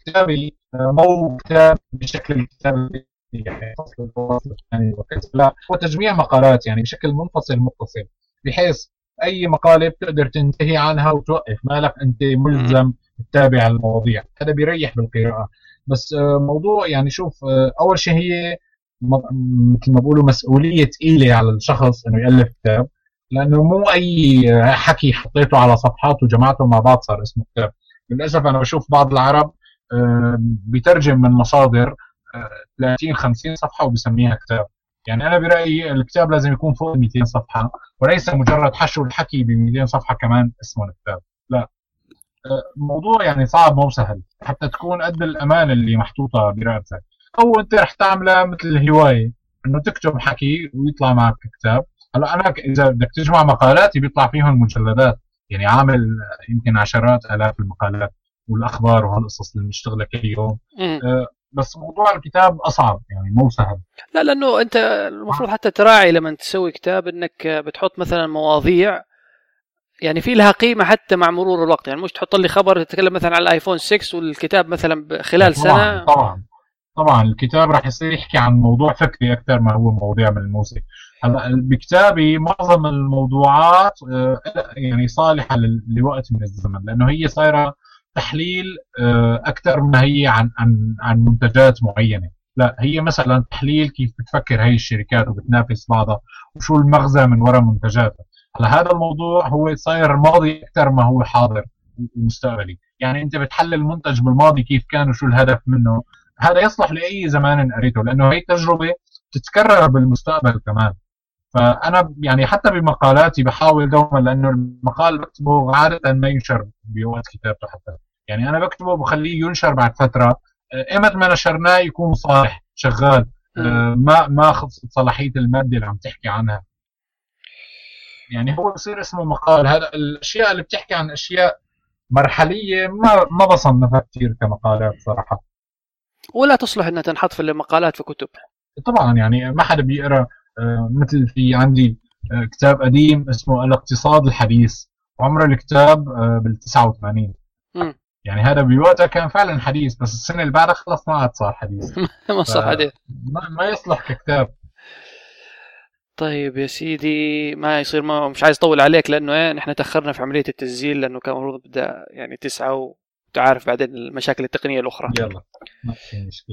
كتابي مو كتاب بشكل الكتاب يعني فصل الفصل الثاني وكذا لا هو تجميع مقالات يعني بشكل منفصل متصل بحيث أي مقالة بتقدر تنتهي عنها وتوقف. ما لك أنت ملزم تتابع المواضيع. هذا بيريح بالقراءة. بس أه، موضوع يعني شوف أه، أول شيء هي مثل ما بقولوا مسؤولية ثقيله على الشخص إنه يألف كتاب. لأنه مو أي حكي حطيته على صفحات وجمعته مع بعض صار اسمه كتاب. للأسف أنا بشوف بعض العرب آه، بيترجم من مصادر آه، 30 50 صفحة وبسميها كتاب. يعني أنا برأيي الكتاب لازم يكون فوق 200 صفحة وليس مجرد حشو الحكي ب 200 صفحة كمان اسمه الكتاب. لا. آه، الموضوع يعني صعب مو سهل حتى تكون قد الامانه اللي محطوطة برقبتك أو أنت رح تعملها مثل هوايه إنه تكتب حكي ويطلع معك كتاب. هلا أنا إذا بدك تجمع مقالاتي بيطلع فيهم مجلدات يعني عامل يمكن عشرات آلاف المقالات والأخبار وهالقصص اللي بنشتغلها كل يوم. مم. أه، بس موضوع الكتاب أصعب يعني مو سهل. لا لأنه أنت المفروض حتى تراعي لما تسوي كتاب إنك بتحط مثلا مواضيع يعني في لها قيمة حتى مع مرور الوقت. يعني مش تحط لي خبر تتكلم مثلا على الايفون 6 والكتاب مثلا خلال طبعا سنة. طبعا. طبعا الكتاب راح يصير يحكي عن موضوع فكري أكثر ما هو مواضيع ملموسه هلا بكتابي معظم الموضوعات آه، يعني صالحة لوقت من الزمن لأنه هي صايرة تحليل آه، أكثر ما هي عن عن عن منتجات معينة. لا هي مثلا تحليل كيف بتفكر هي الشركات وبتنافس بعضها وشو المغزى من وراء منتجاتها. هلا هذا الموضوع هو صاير ماضي أكثر ما هو حاضر ومستقبلي يعني أنت بتحلل منتج بالماضي كيف كان وشو الهدف منه. هذا يصلح لأي زمان قريته لأنه هي تجربة تتكرر بالمستقبل كمان. فأنا يعني حتى بمقالاتي بحاول دوما لأنه المقال بكتبه عادة ما ينشر بوقت كتابته حتى. يعني أنا بكتبه بخليه ينشر بعد فترة. آه، إيمت ما نشرناه يكون صالح شغال. آه، ما ما خلصت صلاحية المادة اللي عم تحكي عنها. يعني هو بصير اسمه مقال. هذا الأشياء اللي بتحكي عن أشياء مرحلية ما ما بصنفها كثير كمقالات صراحة. ولا تصلح إنها تنحط في المقالات في كتب. طبعا يعني ما حدا بيقرأ آه، مثل في عندي كتاب قديم اسمه الاقتصاد الحديث. عمر الكتاب بال 89 مم. يعني هذا بوقتها كان فعلا حديث بس السنة اللي بعدها خلص ما عاد صار حديث. ما ف- عليه ما, ما يصلح ككتاب. طيب يا سيدي ما يصير ما مش عايز أطول عليك لأنه إيه نحن تأخرنا في عملية التسجيل لأنه كان المفروض بدأ يعني تسعة وتعرف بعدين المشاكل التقنية الأخرى. يلا ما في مشكلة.